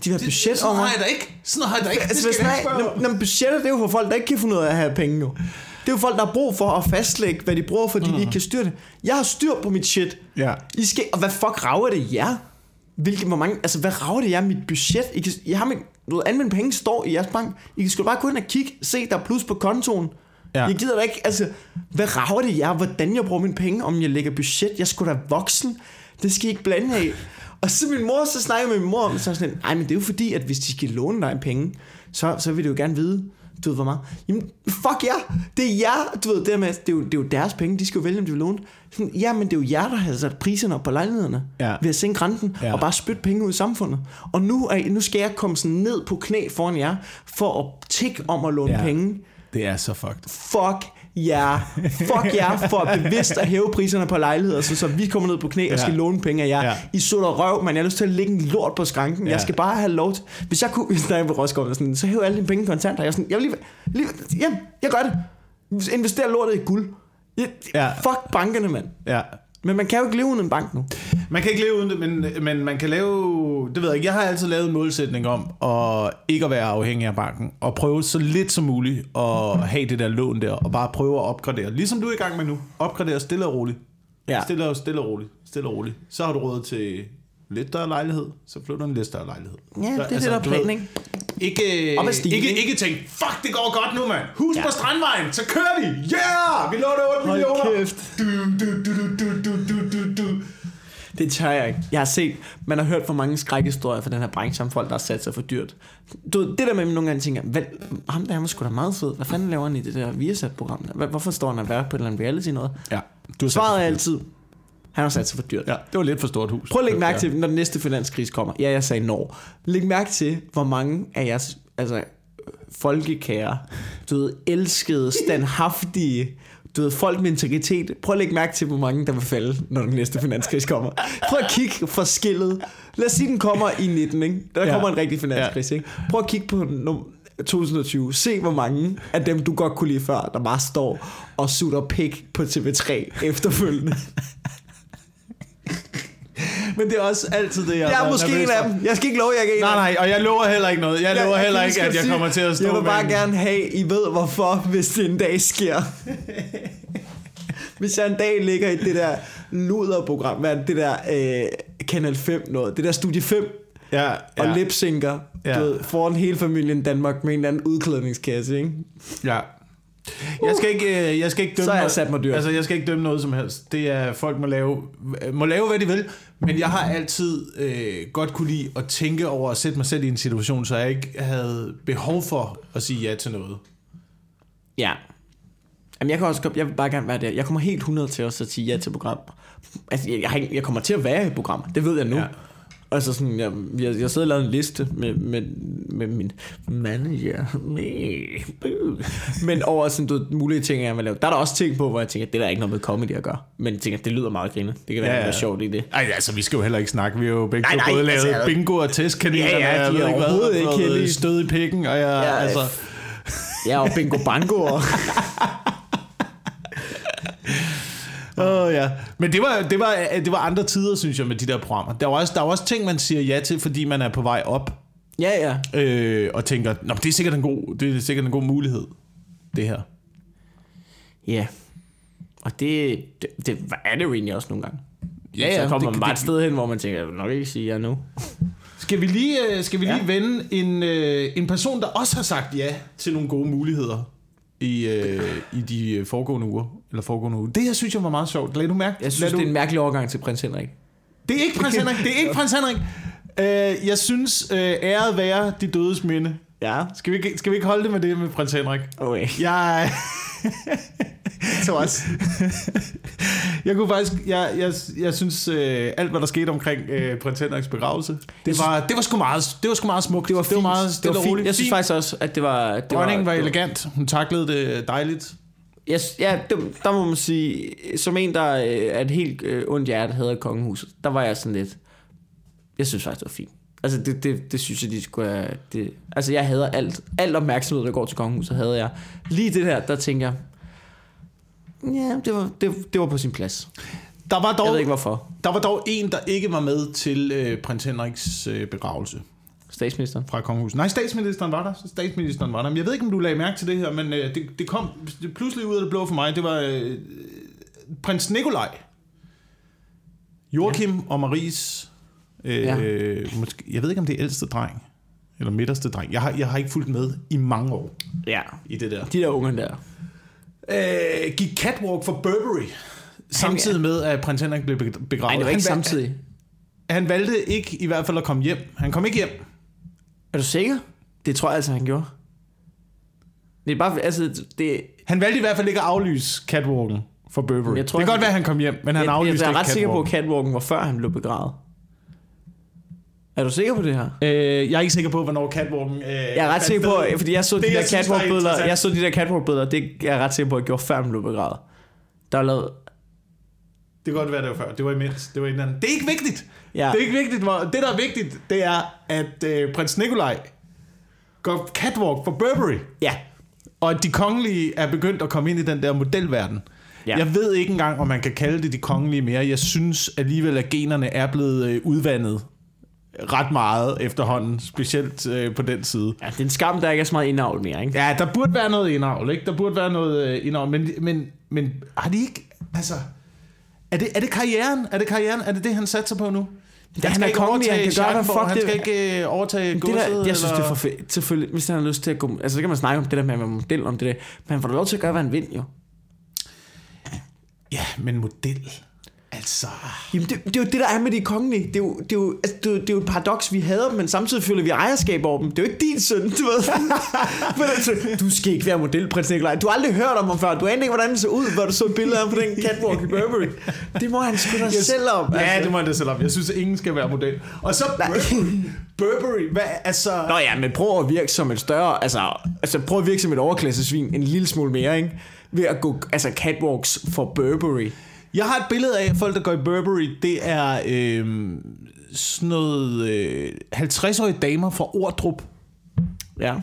De vil have budget sådan over. Sådan har jeg da ikke. Sådan har jeg da ikke. Altså, det skal jeg ikke spørge. budgettet, det er jo for folk, der ikke kan finde ud af at have penge nu. Det er jo folk, der har brug for at fastlægge, hvad de bruger, fordi mm. de ikke kan styre det. Jeg har styr på mit shit. Ja. I skal, og hvad fuck rager det jer? Hvilke, hvor mange, altså hvad rager det jer mit budget? I, kan, I har min, ved, anvendt penge står i jeres bank. I kan sgu bare gå ind og kigge, se der er plus på kontoen. Ja. Jeg gider da ikke, altså, hvad rager det jer, hvordan jeg bruger mine penge, om jeg lægger budget? Jeg skulle da voksen. Det skal I ikke blande af. (laughs) Og så min mor, så snakker jeg med min mor om, så sådan, nej, men det er jo fordi, at hvis de skal låne dig en penge, så, så vil det jo gerne vide, du ved hvor meget. Jamen, fuck ja, yeah. det er jer, du ved, det, med, det, er jo, det er jo deres penge, de skal jo vælge, om de vil låne. Sådan, ja, men det er jo jer, der har sat priserne op på lejlighederne, ja. ved at sænke renten, ja. og bare spytte penge ud i samfundet. Og nu, er, nu skal jeg komme sådan ned på knæ foran jer, for at tikke om at låne ja. penge. Det er så fucked. Fuck ja, fuck jer for (laughs) bevidst at hæve priserne på lejligheder, så, så vi kommer ned på knæ og skal ja. låne penge af jer. Ja. I så der røv, men jeg har lyst til at lægge en lort på skranken. Ja. Jeg skal bare have lov til... Hvis jeg kunne, hvis jeg på Roskilde, sådan, så hæve alle dine penge kontanter. Jeg, sådan, jeg vil lige, lige, ja, jeg gør det. Invester lortet i guld. Jeg, ja. Fuck bankerne, mand. Ja. Men man kan jo ikke leve uden en bank nu. Man kan ikke leve uden det, men, men man kan lave... Det ved jeg ikke. Jeg har altid lavet en målsætning om at ikke at være afhængig af banken. Og prøve så lidt som muligt at have det der lån der. Og bare prøve at opgradere. Ligesom du er i gang med nu. Opgradere stille og roligt. Ja. Stille og, stille og roligt. Stille og roligt. Så har du råd til lidt større lejlighed. Så flytter du en lidt større lejlighed. Ja, det er altså, det, der er planen, ikke? Ikke, ikke, ikke tænk, fuck, det går godt nu, mand. Hus ja. på Strandvejen, så kører vi. Yeah! Vi låner 8 millioner. Hold kæft. Du, du, du, du, du. Det tør jeg ikke. Jeg har set, man har hørt for mange skrækhistorier fra den her branche om folk, der har sat sig for dyrt. Du, det der med, nogle gange tænker, hvad, ham der er sgu da meget fed. Hvad fanden laver han i det der Viasat-program? Hvorfor står han og være på et eller andet reality noget? Ja. Du Svaret er altid, han har sat sig for dyrt. Ja, det var lidt for stort hus. Prøv at lægge mærke til, når den næste finanskrise kommer. Ja, jeg sagde når. Læg mærke til, hvor mange af jeres altså, folkekære, du ved, elskede, standhaftige, du ved, folk med integritet. Prøv at lægge mærke til, hvor mange der vil falde, når den næste finanskrise kommer. Prøv at kigge for skillet. Lad os sige, den kommer i 19, ikke? Der ja. kommer en rigtig finanskrise, ikke? Prøv at kigge på den 2020. Se, hvor mange af dem, du godt kunne lide før, der bare står og sutter pik på TV3 efterfølgende. Men det er også altid det, jeg Jeg er måske en af dem. Jeg skal ikke love, jeg er en Nej, nej, og jeg lover heller ikke noget. Jeg lover jeg, heller ikke, at jeg sige, kommer til at stå Jeg vil bare med gerne have, I ved hvorfor, (laughs) hvis det en dag sker. Hvis jeg en dag ligger i det der luderprogram, hvad er det, det der øh, Kanal 5 noget, det der Studie 5, Ja, og lipsynker, Ja. du ved, foran hele familien Danmark med en eller anden udklædningskasse, ikke? Ja. Jeg skal ikke, øh, jeg skal ikke dømme Så har jeg sat mig dyrt. Altså, jeg skal ikke dømme noget som helst. Det er, folk må lave, må lave, hvad de vil. Men jeg har altid øh, godt kunne lide at tænke over at sætte mig selv i en situation, så jeg ikke havde behov for at sige ja til noget. Ja. Jamen, jeg kan også jeg vil bare gerne være der. Jeg kommer helt 100 til også at sige ja til program. Altså, jeg, jeg, kommer til at være i programmer. Det ved jeg nu. Ja. Altså sådan, jeg, jeg, jeg sidder og lavet en liste med, med, med min manager. Men over sådan, du, ved, mulige ting, jeg vil lave. Der er der også ting på, hvor jeg tænker, det der er ikke noget med comedy at gøre. Men jeg tænker, det lyder meget griner. Det kan være, Ja, ja, sjovt i det. Ej, altså, vi skal jo heller ikke snakke. Vi har jo begge Nej, nej, både lavet altså, bingo og testkaniner. Ja, ja, de er overhovedet ikke heldige. Stød i pikken, og jeg, ja, altså... Ja, og bingo bango. Og, (laughs) oh, ja. Men det var, det, var, det var andre tider, synes jeg, med de der programmer. Der var, også, der var også ting, man siger ja til, fordi man er på vej op. ja, ja. øh, og tænker, Nå, det er sikkert en god, det er sikkert en god mulighed, det her. Ja. Og det, det, det er det jo egentlig også nogle gange. Ja, ja, så kommer det- man bare et sted hen, hvor man tænker, jeg vil nok ikke sige ja nu. Skal vi lige, øh, skal vi lige Ja. vende en, øh, en person, der også har sagt ja til nogle gode muligheder i, øh, i de øh, foregående uger, eller foregående uge. Det her synes jeg var meget sjovt. Lad du mærke? Jeg synes, lad det du... er en mærkelig overgang til prins Henrik. det er ikke prins Henrik, det er ikke prins Henrik. Øh, jeg synes, øh, æret være de dødes minde. Ja. Skal vi, ikke- skal vi ikke holde det med det med prins Henrik? Okay. Jeg, Så også. jeg kunne faktisk, jeg, jeg, jeg synes, øh, alt hvad der skete omkring øh, prins Henriks begravelse, det var, det var sgu meget, det var sgu meget smukt. Det var, det var meget det stille var og fint. Jeg synes Fint. faktisk også, at det var... Det Dronningen var det elegant. Hun taklede det dejligt. Jeg, ja, det, der må man sige, som en, der øh, er et helt øh, ondt hjerte, havde kongehuset, der var jeg sådan lidt... Jeg synes faktisk, det var fint. Altså, det, det, det synes jeg, de skulle have... Det, altså, jeg hader alt. Alt opmærksomhed, der går til kongehuset, havde jeg. Lige det der, der tænker jeg... Ja, det var, det, det var på sin plads. Der var Jeg dog, ved ikke, hvorfor. der var dog en, der ikke var med til øh, prins Henriks øh, begravelse Statsministeren. fra kongehuset. Nej, statsministeren var der. Statsministeren var der. Men jeg ved ikke, om du lagde mærke til det her, men øh, det, det kom det pludselig ud af det blå for mig. Det var øh, prins Nikolaj. Joachim ja. og Maries... Øh, Ja. ja. måske, jeg ved ikke, om det er ældste dreng. Eller midterste dreng. Jeg har, jeg har ikke fulgt med i mange år Ja. i det der. De der unger der. Øh, gik catwalk for Burberry. Samtidig med, at prins Henrik blev begravet. Nej, det var ikke han, samtidig. Han valgte ikke i hvert fald at komme hjem. Han kom ikke hjem. Er du sikker? Det tror jeg altså, han gjorde. Det er bare, altså, det, Han valgte i hvert fald ikke at aflyse catwalken for Burberry. Jeg tror, det kan han- godt være, at han kom hjem, men han jeg, aflyste jeg er ikke ret sikker på, at catwalken. var før han blev begravet. Er du sikker på det her? Øh, jeg er ikke sikker på, hvornår catwalken... Øh, Jeg er ret sikker på, fordi jeg så de Det, der jeg synes, der er catwalk-billeder, jeg så de der catwalk-billeder, det er jeg ret sikker på, at jeg gjorde før han blev begravet. Der er lavet, Det kan godt være, det var før. Det var imens. Det var inden. Det er ikke vigtigt. Ja. Det er ikke vigtigt. Det, der er vigtigt, det er, at øh, prins Nikolaj går catwalk for Burberry. ja, Og at de kongelige er begyndt at komme ind i den der modelverden. Ja. Jeg ved ikke engang, om man kan kalde det de kongelige mere. Jeg synes alligevel, at generne er blevet øh, udvandet ret meget efterhånden, specielt øh, på den side. ja, det er en skam, der ikke er så meget indavl mere, ikke? Ja, der burde være noget indavl, ikke? Der burde være noget øh, indavl, men, men, men har de ikke, altså... Er det, er det karrieren? Er det karrieren? Er det det, han satser på nu? Ja, han er ikke kongelig, han kan gøre, fuck Han det- skal ikke øh, overtage Det godset, der, jeg synes, det er eller- for fedt. Selvfølgelig, hvis han har lyst til at gå... Altså, så kan man snakke om det der med at være model om det der. Men han får da lov til at gøre, hvad han vil, jo. Ja, men model... Altså... Jamen, det, det er jo det, der er med de kongelige. Det er jo, det er jo, altså, det er det er jo et paradoks, vi hader dem, men samtidig føler vi ejerskab over dem. Det er jo ikke din søn, du ved. (laughs) men altså, du skal ikke være model, prins Nikolaj. Du har aldrig hørt om ham før. Du aner ikke, hvordan han så ud, hvor du så et billede af ham på den catwalk i Burberry. Det må han sgu da selv om. Ja, altså. det må han da selv om. Jeg synes, at ingen skal være model. Og så Burberry. Burberry, hvad, altså... Nå ja, men prøv at virke som et større, altså, altså prøv at virke som et overklassesvin en lille smule mere, ikke? Ved at gå, altså catwalks for Burberry. Jeg har et billede af folk, der går i Burberry. Det er øh, sådan noget øh, 50-årige damer fra Ordrup. Ja.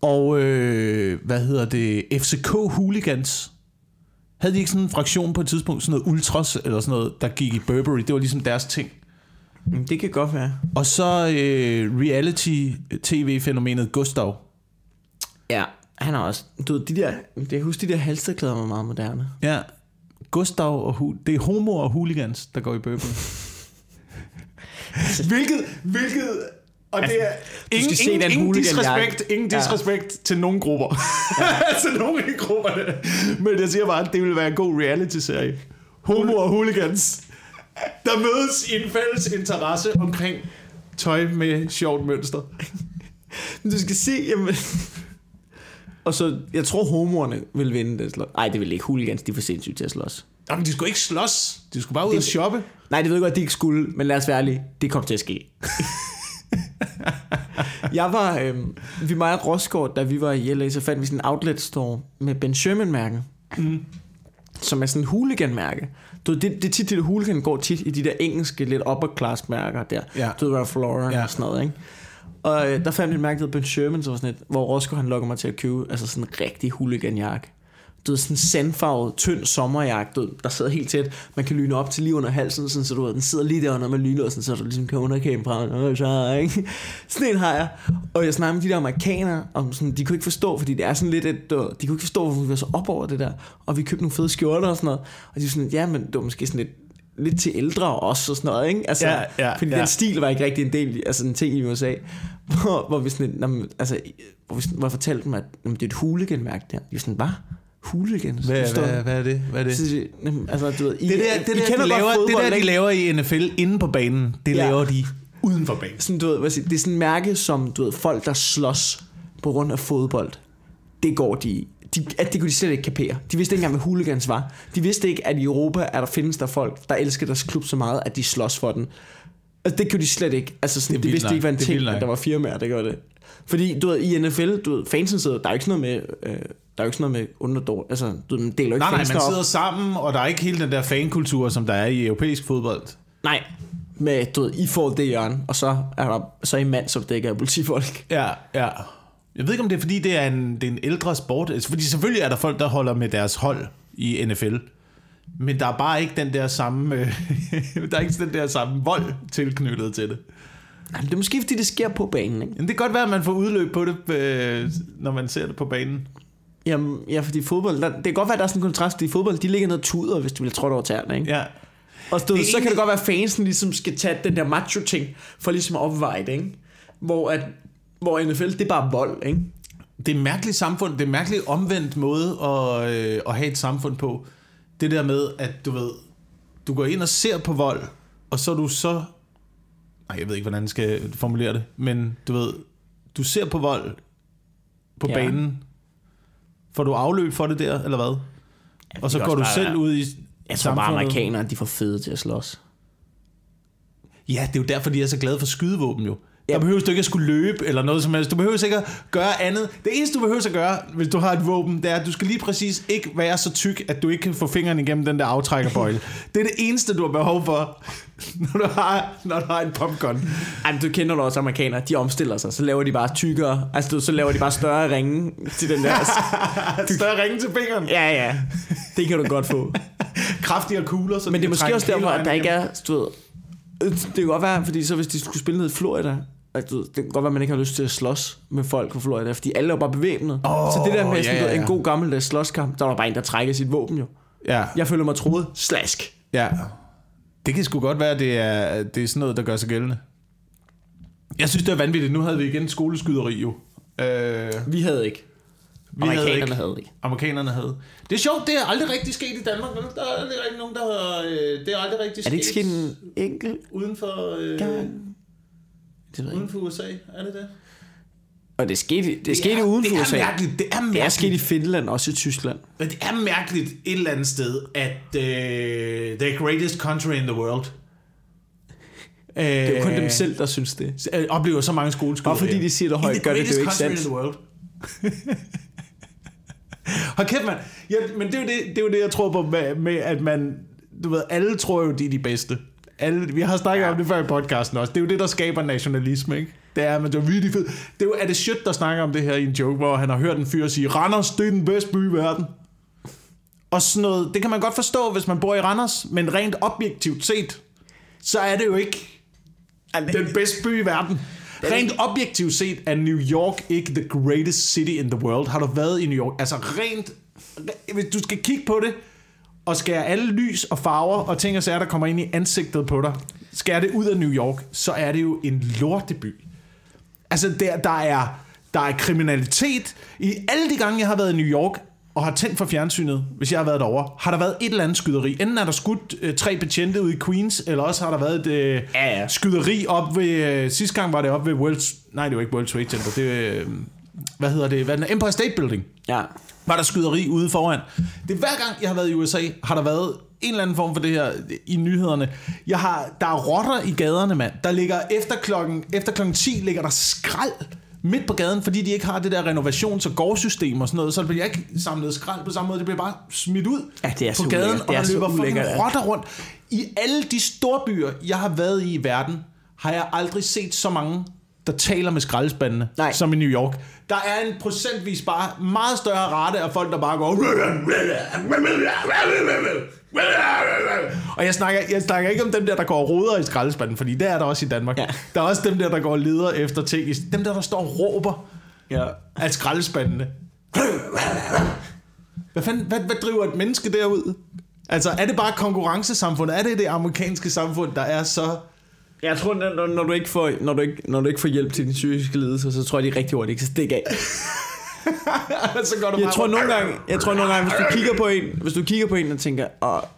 Og øh, hvad hedder det? FCK Hooligans. Havde de ikke sådan en fraktion på et tidspunkt, sådan noget ultras eller sådan noget, der gik i Burberry? Det var ligesom deres ting. Det kan godt være. Og så øh, reality-tv-fænomenet Gustav. Ja, han har også, du ved, de der, jeg husker, de der halsterklæder var meget moderne. Ja, Gustav og hu- det er homo og hooligans, der går i bøbel. (laughs) hvilket, hvilket, og det er ingen, Altså, se ingen, ingen disrespekt, ingen Ja. disrespekt til nogen grupper. (laughs) til nogen i grupperne. Men jeg siger bare, at det vil være en god reality-serie. Homo og hooligans, der mødes i en fælles interesse omkring tøj med sjovt mønster. Men du skal se, jamen... Og så, jeg tror homoerne vil vinde det slås. Nej, det vil ikke. Hooligans, de er for sindssygt til at slås. Jamen, de skulle ikke slås. De skulle bare ud Det- og shoppe. Nej, det ved jeg godt, de ikke skulle, men lad os være ærlige. Det kom til at ske. (laughs) jeg var, øh, vi mig og Rosgaard, da vi var i LA, så fandt vi sådan en outlet store med Ben Sherman-mærke. Mm. Som er sådan en hooligan-mærke. Du, ved, det, det er tit, det hooligan går tit i de der engelske, lidt upper class mærker der. Ja. Du ved, Ralph Lauren Ja. og sådan noget, ikke? Og øh, der fandt jeg et mærke, der Ben Sherman, så var sådan et, hvor Roscoe han lokker mig til at købe altså sådan en rigtig hooligan-jakke. Du ved, sådan en sandfarvet, tynd sommerjakke, du ved, der sidder helt tæt. Man kan lyne op til lige under halsen, sådan, så du ved, den sidder lige der under med lynlåsen, så du ligesom kan underkæmpe fra den. Så, ikke? Sådan en har jeg. Og jeg snakker med de der amerikanere, og sådan, de kunne ikke forstå, fordi det er sådan lidt et, du ved, de kunne ikke forstå, hvorfor vi var så op over det der. Og vi købte nogle fede skjorter og sådan noget. Og de var sådan, ja, men det var måske sådan lidt, lidt til ældre også og sådan noget, ikke? Altså, Ja, ja, fordi ja. den stil var ikke rigtig en del, altså en ting i USA, (laughs) hvor, hvor vi sådan, lidt, "Nå, men, altså, hvor, vi, sådan- hvor jeg fortalte dem, at "Nå, men det er et hooligan-mærke der. De var sådan, hvad? Hooligan? Hvad, hvad, du? hvad er det? Hvad er det? Så, "Jamen, altså, du ved, I, Det der, det, I der, kender de laver, det fodbold, der, de ikke? laver i NFL inde på banen, det Ja. laver de uden for banen. Sådan, du ved, hvad siger, det er sådan et mærke, som du ved, folk, der slås på grund af fodbold, det går de i. de, at det kunne de slet ikke kapere. De vidste ikke engang, hvad hooligans var. De vidste ikke, at i Europa er der findes der folk, der elsker deres klub så meget, at de slås for den. Altså, det kunne de slet ikke. Altså, sådan, Det vildt vidste nok. ikke var en Det ting, at der var firmaer, der gjorde det. Fordi, du ved, i NFL, du ved, fansen sidder, der er ikke sådan noget med, øh, der er jo ikke sådan noget med underdår, altså, du man deler ikke Nej, nej, man op. sidder sammen, og der er ikke hele den der fankultur, som der er i europæisk fodbold. Nej, med, du ved, I får det hjørne, og så er der så er I mand, som dækker politifolk. Ja, ja. Jeg ved ikke, om det er, fordi det er en, det er en ældre sport. Altså, Fordi selvfølgelig er der folk, der holder med deres hold i NFL. Men der er bare ikke den der samme, øh, (laughs) der er ikke den der samme vold tilknyttet til det. Jamen, det er måske, fordi det sker på banen, ikke? Men det kan godt være, at man får udløb på det, øh, når man ser det på banen. Jamen, ja, fordi fodbold, der, det kan godt være, at der er sådan en kontrast, fordi fodbold, de ligger og tuder, hvis du vil trådt over tæerne, ikke? Ja. Og er så kan egentlig- det godt være, at fansen ligesom skal tage den der macho-ting, for ligesom at opveje det, ikke? Hvor, at, hvor NFL, det er bare vold, ikke? Det er et mærkeligt samfund. Det er en mærkelig omvendt måde at, øh, at have et samfund på. Det der med, at du ved, du går ind og ser på vold, og så er du så... Nej, jeg ved ikke, hvordan jeg skal formulere det, men du ved, du ser på vold på Ja. ja. banen. Får du afløb for det der, eller hvad? og så går du bare selv ud i Jeg tror bare, amerikanere, de får fede til at slås. Ja, det er jo derfor, de er så glade for skydevåben jo. Ja. Der behøver du ikke at skulle løbe eller noget som helst. Du behøver ikke at gøre andet. Det eneste, du behøver at gøre, hvis du har et våben, det er, at du skal lige præcis ikke være så tyk, at du ikke kan få fingrene igennem den der aftrækkerbøjle. (laughs) det er det eneste, du har behov for, (laughs) når du har, når du har en popgun. Ej, men du kender jo også amerikanere, de omstiller sig, så laver de bare tykkere, altså du, så laver de bare større ringe til den der. (laughs) Større ringe til fingeren. ja, ja, det kan du godt få. Kraftigere kugler. Så Men det er du måske også derfor, at der ikke er, du ved, øh, det kan godt være, fordi så hvis de skulle spille ned i Florida, ved, det kan godt være, at man ikke har lyst til at slås med folk fra Florida, fordi alle er bare bevæbnet. Åh, så det der med sådan, ja, ja, ja. en god gammeldags slåskamp, der var bare en, der trækker sit våben jo. Ja, Jeg føler mig troet. Slask. ja. Det kan sgu godt være, at det er, det er sådan noget, der gør sig gældende. Jeg synes, det er vanvittigt. Nu havde vi igen skoleskyderi jo. Øh, Vi havde ikke. Vi havde Amerikanerne ikke. havde ikke. amerikanerne havde. Det er sjovt, det er aldrig rigtig sket i Danmark. vel? Der er aldrig rigtig nogen, der har... Øh, det er aldrig rigtig Er det ikke sket en enkelt uden for, øh, gang? Det ved jeg uden for USA? Er det det? Og det skete, det, det skete er, uden det for er USA. Mærkeligt, det er Det er mærkeligt. sket i Finland, også i Tyskland. Men det er mærkeligt et eller andet sted, at øh, the greatest country in the world øh, Det er jo kun dem selv, der synes det. øh, oplever så mange skoleskyderier. Bare fordi de siger det højt, gør det det jo ikke sandt. The world. Hold kæft, mand. Ja, men det er, jo det, det er jo det, jeg tror på med, med, at man... Du ved, alle tror jo, de er de bedste. Alle, vi har snakket ja. om det før i podcasten også. Det er jo det, der skaber nationalisme, ikke? Det er, men det er virkelig fedt. Det er jo, er det shit, der snakker om det her i en joke, hvor han har hørt en fyr sige, Randers, det er den bedste by i verden. Og sådan noget, det kan man godt forstå, hvis man bor i Randers, men rent objektivt set, så er det jo ikke den bedste by i verden. Rent objektivt set er New York ikke the greatest city in the world. Har du været i New York? Altså rent... Hvis du skal kigge på det, og skære alle lys og farver og ting og sager, der kommer ind i ansigtet på dig, skære det ud af New York, så er det jo en lorteby. Altså, der, der, er, der er kriminalitet. I alle de gange, jeg har været i New York, og har tændt for fjernsynet, hvis jeg har været derovre, har der været et eller andet skyderi. Enten er der skudt øh, tre betjente ude i Queens, eller også har der været et øh, Ja, ja. skyderi op ved... Øh, sidste gang var det op ved World... Nej, det var ikke World Trade Center. Det øh, hvad hedder det? Hvad er den? Empire State Building Ja. var der skyderi ude foran. Det er hver gang, jeg har været i USA, har der været en eller anden form for det her i nyhederne. Jeg har, der er rotter i gaderne, mand. Der ligger efter klokken, efter klokken 10 ligger der skrald midt på gaden, fordi de ikke har det der renovations- og gårdsystem og sådan noget, så bliver ikke samlet skrald på samme måde. Det bliver bare smidt ud Ja, det er på gaden, ulækkert. og er der løber fucking rotter rundt. I alle de store byer, jeg har været i i verden, har jeg aldrig set så mange der taler med skraldespandene, Nej. som i New York. Der er en procentvis bare meget større rate af folk, der bare går... Og jeg snakker, jeg snakker ikke om dem der, der går og roder i skraldespanden, fordi det er der også i Danmark. Ja. Der er også dem der, der går og leder efter ting. Dem der, der står og råber Ja. af skraldespandene. Hvad, fanden, hvad, hvad driver et menneske derud? Altså, er det bare konkurrencesamfundet? Er det det amerikanske samfund, der er så... Jeg tror, når, når, du ikke får, når, du ikke, når du ikke får hjælp til din psykiske lidelse, så tror jeg, de rigtig hurtigt kan stikke af. (laughs) så går du Jeg tror nogle gange, jeg tror nogle gange, hvis du kigger på en, hvis du kigger på en og tænker, og,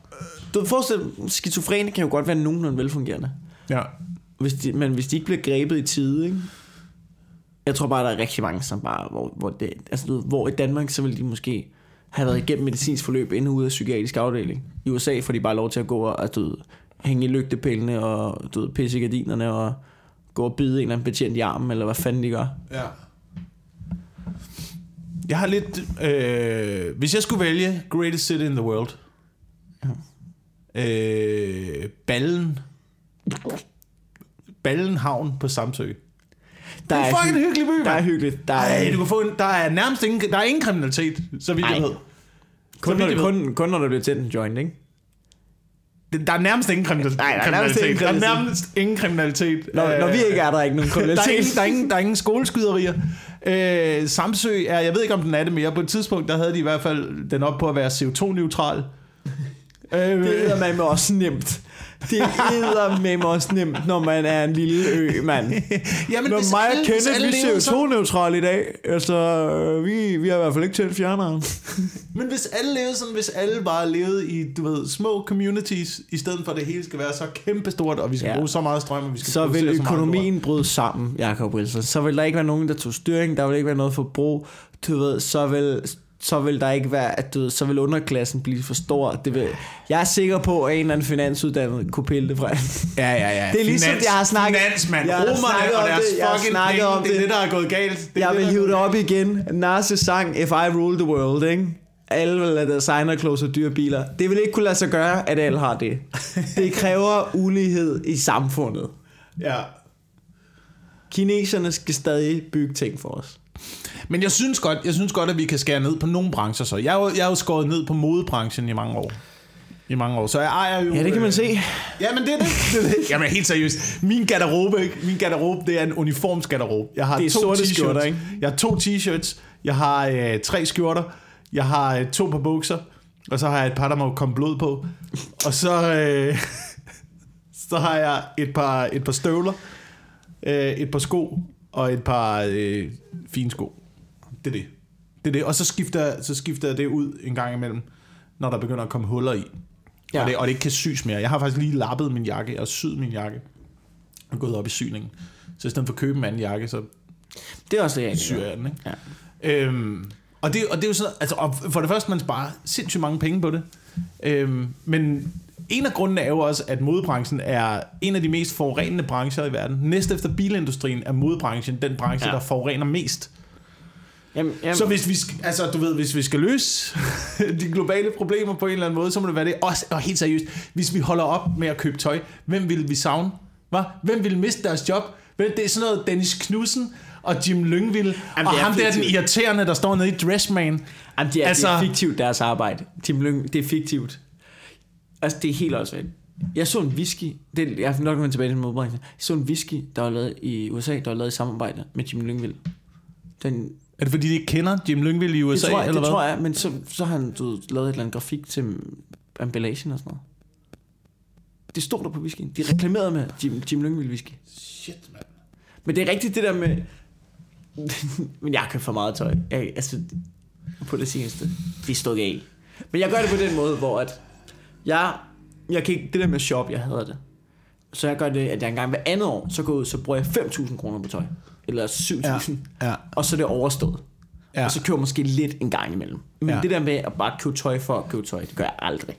du forestil dig, skizofrene kan jo godt være nogenlunde velfungerende. Ja. Hvis de, men hvis de ikke bliver grebet i tide, ikke? Jeg tror bare, der er rigtig mange, som bare, hvor, hvor, det, altså, du hvor i Danmark, så vil de måske have været igennem medicinsk forløb inde ude af psykiatrisk afdeling. I USA får de bare lov til at gå og altså, du ved, hænge i lygtepælene og du ved, pisse i gardinerne og gå og bide en eller anden betjent i armen, eller hvad fanden de gør. Ja. Jeg har lidt... Øh, hvis jeg skulle vælge Greatest City in the World. Øh, Ballen. Ballen Havn på Samsø. Der Det er fucking hy- hyggelig by, Der er hyggeligt. Der Ej, er, du kan få en, der er nærmest ingen, der er ingen kriminalitet, så vidt jeg Ej. ved. kun, så når, vidt ved. kun, kun når der bliver tændt en joint, ikke? Der er nærmest ingen kriminalitet. Nej, der er nærmest ingen Der er kriminalitet. nærmest ingen kriminalitet. Når, Øh, når vi ikke er der, er ikke nogen kriminalitet. (laughs) der, er ingen, der, er ingen, der er ingen skoleskyderier. Øh, Samsø er, jeg ved ikke om den er det mere, på et tidspunkt, der havde de i hvert fald den op på at være CO2-neutral. (laughs) øh, Det er man også nemt. Det er med også nemt, når man er en lille ø, mand. (laughs) Jamen, Når mig og Kenneth, vi levede er så- CO2-neutrale i dag. Altså, øh, vi, vi har i hvert fald ikke tændt fjerneren. (laughs) Men hvis alle levede sådan, hvis alle bare levede i, du ved, små communities, i stedet for at det hele skal være så kæmpestort, og vi skal Ja. bruge så meget strøm, og vi skal Så vil så økonomien bryde sammen, Jacob Wilson. Så vil der ikke være nogen, der tog styring. Der vil ikke være noget forbrug. Du ved, så vil, så vil der ikke være, at du så vil underklassen blive for stor. Det vil, jeg er sikker på, at en eller anden finansuddannet kunne pille det fra. Ja, ja, ja. Det er ligesom, jeg har snakket- Finans, mand. jeg har snakket Romerne og om deres det, jeg har fucking snakket penge. om det. er det. det, der er gået galt. Det Jeg det, vil hive det op igen. Narses sang, If I Rule the World, ikke? Alle vil have designer clothes og dyre biler. Det vil ikke kunne lade sig gøre, at alle har det. Det kræver (laughs) ulighed i samfundet. Ja. Kineserne skal stadig bygge ting for os. Men jeg synes, godt, jeg synes godt, at vi kan skære ned på nogle brancher så. Jeg er jo, jeg jo skåret ned på modebranchen i mange år. I mange år. Så jeg ejer jo... Ja, det kan man øh, se. Ja, men det er det. det, er det. Jamen helt seriøst. Min garderobe, ikke? Min garderobe, det er en uniformsgarderobe. Jeg har Det er to t-shirts. skjorter, ikke? Jeg har to t-shirts. Jeg har øh, tre skjorter. Jeg har øh, to par bukser. Og så har jeg et par, der må komme blod på. Og så, øh, (laughs) så har jeg et par, et par støvler. Øh, et par sko. Og et par øh, fine sko. Det er det. Det er det. Og så skifter, så skifter jeg det ud en gang imellem, når der begynder at komme huller i. Ja. Og, det, og det ikke kan sys mere. Jeg har faktisk lige lappet min jakke og syet min jakke. Og gået op i syningen. Så i stedet for at købe en anden jakke, så Det er også det, jeg syr jeg den. Ikke? Ja. Øhm, og, det, og det er jo sådan, altså, og for det første, man sparer sindssygt mange penge på det. Øhm, men en af grundene er jo også, at modebranchen er en af de mest forurenende brancher i verden. Næst efter bilindustrien er modebranchen den branche, ja. Der forurener mest. Jamen, jamen, Så hvis vi, altså, du ved, hvis vi skal løse (laughs) de globale problemer på en eller anden måde, så må det være det. Også, og helt seriøst, hvis vi holder op med at købe tøj, hvem vil vi savne? Hva? Hvem vil miste deres job? Det er sådan noget Dennis Knudsen og Jim Lyngvild, Jamen, og det er ham der er den irriterende, der står nede i Dressman. jamen, det, er, altså, altså- det er fiktivt, deres arbejde. Tim Lyng, det er fiktivt. Altså, det er helt åndssvagt. Jeg så en whisky, det, jeg har nok kommet tilbage til modbranchen. Jeg så en whisky, der var lavet i USA, der var lavet i samarbejde med Jim Lyngvild. Den, Er det fordi, de ikke kender Jim Lyngvild i USA, det tror jeg, eller det hvad? tror jeg, men så, så har han du, lavet et eller andet grafik til emballagen og sådan noget. Det stod der på whiskyen. De reklamerede med Jim, Jim Lyngvild whisky. Shit, mand. Men det er rigtigt det der med... (laughs) Men jeg kan for meget tøj. Jeg, altså, på det seneste. Det stod af. Men jeg gør det på den måde, hvor at... Jeg, jeg kan ikke... Det der med shop, jeg hader det. Så jeg gør det, at jeg engang hver andet år, så går ud, så bruger jeg 5.000 kroner på tøj. Eller 7.000. Ja, ja. Og så er det overstået. Ja. Og så køber jeg måske lidt en gang imellem. Men Ja. det der med at bare købe tøj for at købe tøj, det gør jeg aldrig.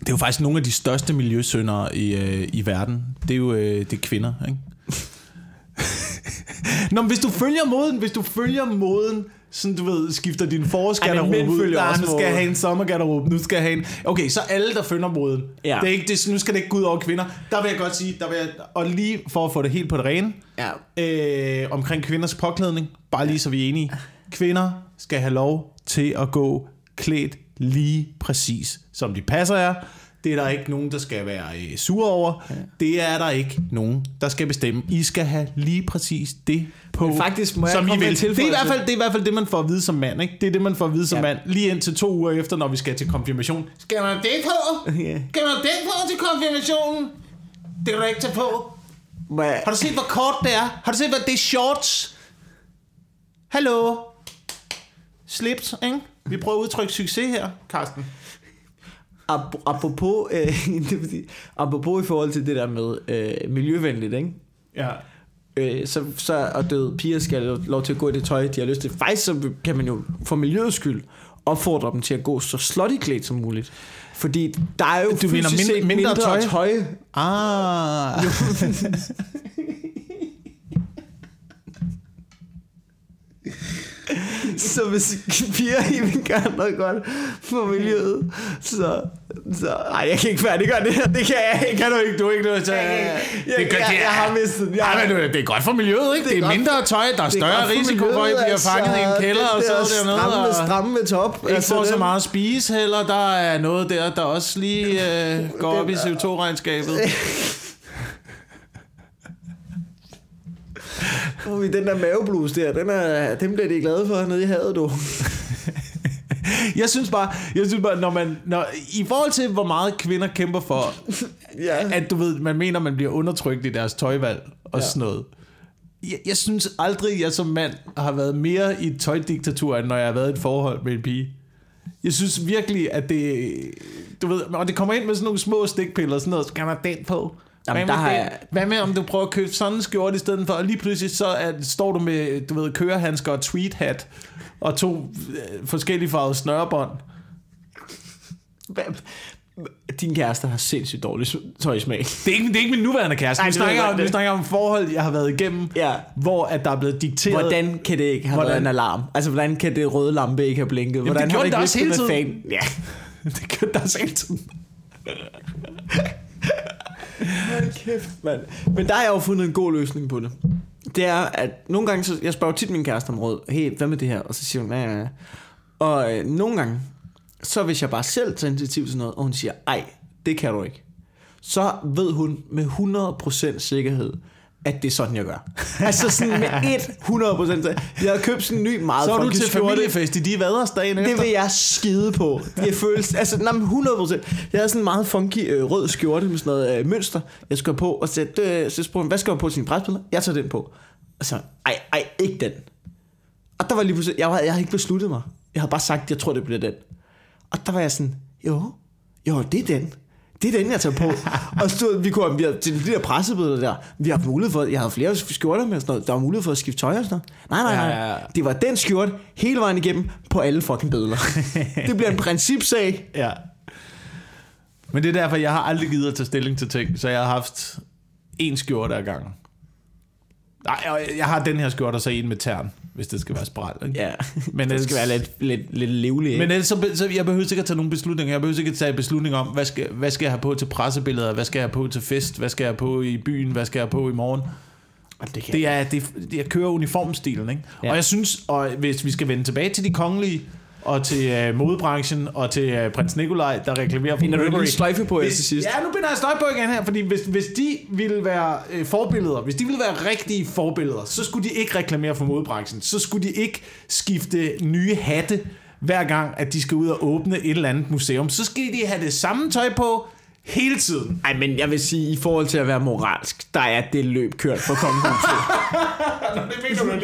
Det er jo faktisk nogle af de største miljøsyndere i, øh, i verden. Det er jo øh, det er kvinder, ikke? (laughs) Nå, men hvis du følger moden, hvis du følger moden, sådan du ved, skifter din forårsgarderobe ud, følger nej, også nu skal jeg have en sommergarderobe, nu skal jeg have en... Okay, så alle, der følger moden. Ja. Det er ikke, det, nu skal det ikke gå ud over kvinder. Der vil jeg godt sige, der vil jeg, og lige for at få det helt på det rene, Ja. øh, omkring kvinders påklædning, bare lige så vi er enige. Kvinder skal have lov til at gå klædt lige præcis, som de passer jer. Det er der ikke nogen, der skal være øh, sure over. Ja. Det er der ikke nogen, der skal bestemme. I skal have lige præcis det på, Men faktisk må jeg som I vil. Det er, i hvert fald, det er i hvert fald det, man får at vide som mand. Ikke? Det er det, man får at vide som Ja. mand. Lige indtil to uger efter, når vi skal til konfirmation. Skal man det på? (laughs) Ja. Skal man det på til konfirmationen? Det kan du ikke tage på. Jeg, Har du set, hvor kort det er? Har du set, hvad det er shorts? Hallo? Slips, ikke? Vi prøver at udtrykke succes her, Carsten. Ap- apropos, (laughs) øh, apropos i forhold til det der med øh, miljøvenligt, ikke? Ja. Øh, så, så og døde piger skal have lov til at gå i det tøj, de har lyst til. Faktisk så kan man jo for miljøets skyld opfordre dem til at gå så slutty klædt som muligt. Fordi der er jo Du fysisk mindre- set mindre tøj? tøj. Ah. (laughs) (laughs) Så hvis piger i vil gøre noget godt for miljøet, så... så ej, jeg kan ikke færdiggøre det her. Det kan jeg ikke. kan du ikke, du er ikke nødt til. Jeg, jeg, det, jeg, det jeg, er- har mistet den. Jeg, Ej, men det er godt for miljøet, ikke? Det er, godt mindre tøj, der er det er større risiko for, at I bliver fanget i en kælder og det så der dernede. stramme, Og stramme med top. ikke får så det- meget at spise heller. Der er noget der, der også lige øh, går op i CO2-regnskabet. (laughs) Ui, den der maveblus der, den, er, den bliver de glade for nede i havet, du. (laughs) Jeg synes bare, jeg synes bare når man, når, i forhold til, hvor meget kvinder kæmper for, Ja. at du ved, man mener, man bliver undertrykt i deres tøjvalg og Ja. sådan noget. Jeg, jeg synes aldrig, jeg som mand har været mere i et tøjdiktatur, end når jeg har været i et forhold med en pige. Jeg synes virkelig, at det... Du ved, og det kommer ind med sådan nogle små stikpiller og sådan noget. Skal man have den på? Jamen, Hvad der jeg- Hvad med, om du prøver at købe sådan en skjorte i stedet for, og lige pludselig så er, står du med, du ved, kørehandsker og tweethat, og to øh, forskellige farvede snørebånd. Hvad- Din kæreste har sindssygt dårlig tøjsmag. Det er ikke, det er ikke min nuværende kæreste. Nej, vi, det snakker om, vi det- snakker om forhold, jeg har været igennem, Ja. hvor at der er blevet dikteret... Hvordan kan det ikke have Hvordan? været en alarm? Altså, hvordan kan det røde lampe ikke have blinket? Hvordan det har gjorde ikke det også vidst, hele Fan? Ja. (laughs) det gør der også hele tiden. (laughs) Hold kæft, mand. Men der har jeg jo fundet en god løsning på det. Det er, at nogle gange, så, jeg spørger tit min kæreste om råd, hey, hvad med det her? Og så siger hun, ja, ja, ja. Og øh, nogle gange, så hvis jeg bare selv tager initiativ til noget, og hun siger, ej, det kan du ikke. Så ved hun med 100% sikkerhed, at det er sådan, jeg gør. altså sådan med 100% Jeg har købt sådan en ny meget Så er du til skjorte. familiefest i de vaders dagen Det efter. vil jeg skide på. Jeg føles, altså, nej, men 100%. Jeg havde sådan en meget funky øh, rød skjorte med sådan noget øh, mønster, jeg skulle på, og så, øh, så spurgte hvad skal jeg på til sin presbilleder? Jeg tager den på. Og så, ej, ej, ikke den. Og der var lige pludselig, jeg, var, jeg havde ikke besluttet mig. Jeg havde bare sagt, jeg tror, det bliver den. Og der var jeg sådan, jo, jo, det er den. Det er den, jeg tager på. og så, vi kunne, vi havde, til de der pressebilleder der, vi har mulighed for, jeg havde flere skjorter med sådan noget, der var mulighed for at skifte tøj og sådan noget. Nej, nej, nej. Ja, ja, ja. Det var den skjorte hele vejen igennem på alle fucking billeder. (laughs) det bliver en principsag. Ja. Men det er derfor, jeg har aldrig givet at tage stilling til ting, så jeg har haft en skjorte ad gangen. Nej, jeg har den her skjorte, og så en med tern, hvis det skal være spræl. Ikke? Ja, (laughs) Men det skal være lidt, lidt, lidt livligt. Men ellers, så, så jeg behøver ikke at tage nogen beslutninger. Jeg behøver ikke at tage beslutning om, hvad skal, hvad skal jeg have på til pressebilleder, hvad skal jeg have på til fest, hvad skal jeg have på i byen, hvad skal jeg have på i morgen. det, kan Det er, det, jeg kører uniformstilen, ikke? Ja. Og jeg synes, og hvis vi skal vende tilbage til de kongelige, og til uh, modebranchen, og til uh, prins Nikolaj, der reklamerer for Binder du Burberry. lige sløjfe på Hvis- til sidst? Ja, nu binder jeg sløjfe på igen her, fordi hvis, hvis de ville være øh, forbilleder, hvis de ville være rigtige forbilleder, så skulle de ikke reklamere for modebranchen. Så skulle de ikke skifte nye hatte hver gang, at de skal ud og åbne et eller andet museum. Så skal de have det samme tøj på hele tiden. Ej, men jeg vil sige, i forhold til at være moralsk, der er det løb kørt for kongehuset.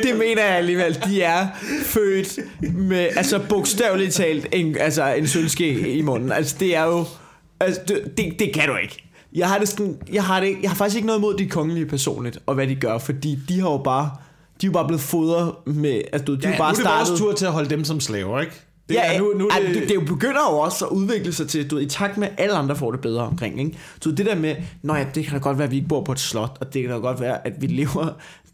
(laughs) det mener jeg alligevel. De er født med, altså bogstaveligt talt, en, altså en sølvske i munden. Altså det er jo, altså det, det, det kan du ikke. Jeg har, det sådan, jeg, har det, jeg har faktisk ikke noget imod de kongelige personligt, og hvad de gør, fordi de har jo bare, de er jo bare blevet fodret med, altså du, de Ja, er jo bare nu er det startet... vores tur til at holde dem som slaver, ikke? Det Ja, er, nu, nu er det, det, det, begynder jo også at udvikle sig til, du ved, i takt med, at alle andre får det bedre omkring, ikke? Så det der med, nå ja, det kan da godt være, at vi ikke bor på et slot, og det kan da godt være, at vi lever,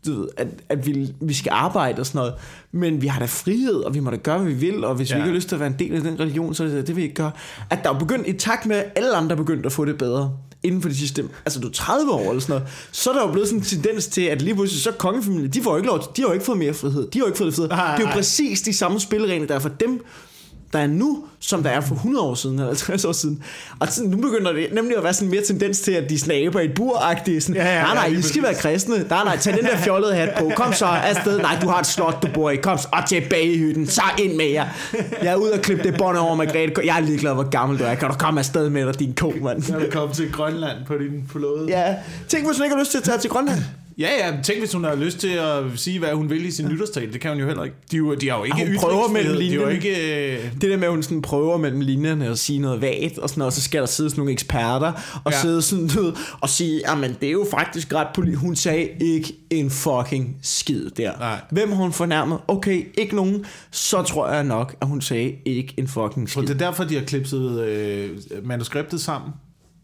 du ved, at, at vi, vi skal arbejde og sådan noget, men vi har da frihed, og vi må da gøre, hvad vi vil, og hvis ja. Vi ikke har lyst til at være en del af den religion, så er det det, vi ikke gør. At der er begyndt, i takt med, at alle andre er begyndt at få det bedre, inden for de sidste, altså du er 30 år eller sådan noget, så er der jo blevet sådan en tendens til, at lige pludselig så kongefamilien, de får jo ikke lov de har jo ikke fået mere frihed, de har jo ikke fået det frihed. Nej, Det er jo nej. præcis de samme spilleregler, der er for dem, der er nu, som der er for 100 år siden, eller 50 år siden. Og sådan, nu begynder det nemlig at være sådan mere tendens til, at de snaber i et bur. Sådan, Ja, ja, nej, ja, nej, lige I skal være kristne. Nej, nej, tag den der fjollede hat på. Kom så afsted. Nej, du har et slot, du bor i. Kom så og tilbage i hytten. Så ind med jer. Jeg er ude og klippe det bånd over Margrethe. Jeg er ligeglad, hvor gammel du er. Kan du komme afsted med dig, din ko, mand? er du kommet til Grønland på din forlode. Ja, tænk, hvis du ikke har lyst til at tage til Grønland. Ja, ja, tænk hvis hun har lyst til at sige, hvad hun vil i sin nytårstale. Det kan hun jo heller ikke. De, er jo- de har jo ikke Ah, hun prøver mellem. De er linjerne. ikke... øh, Det der med, at hun sådan prøver mellem linjerne og sige noget vagt, og sådan og så skal der sidde sådan nogle eksperter, og ja. Sidde sådan ved, og sige, jamen det er jo faktisk ret politisk. Hun sagde ikke en fucking skid der. Nej. Hvem har hun fornærmet? Okay, ikke nogen. Så tror jeg nok, at hun sagde ikke en fucking Så skid. det er derfor, de har klipset øh, manuskriptet sammen.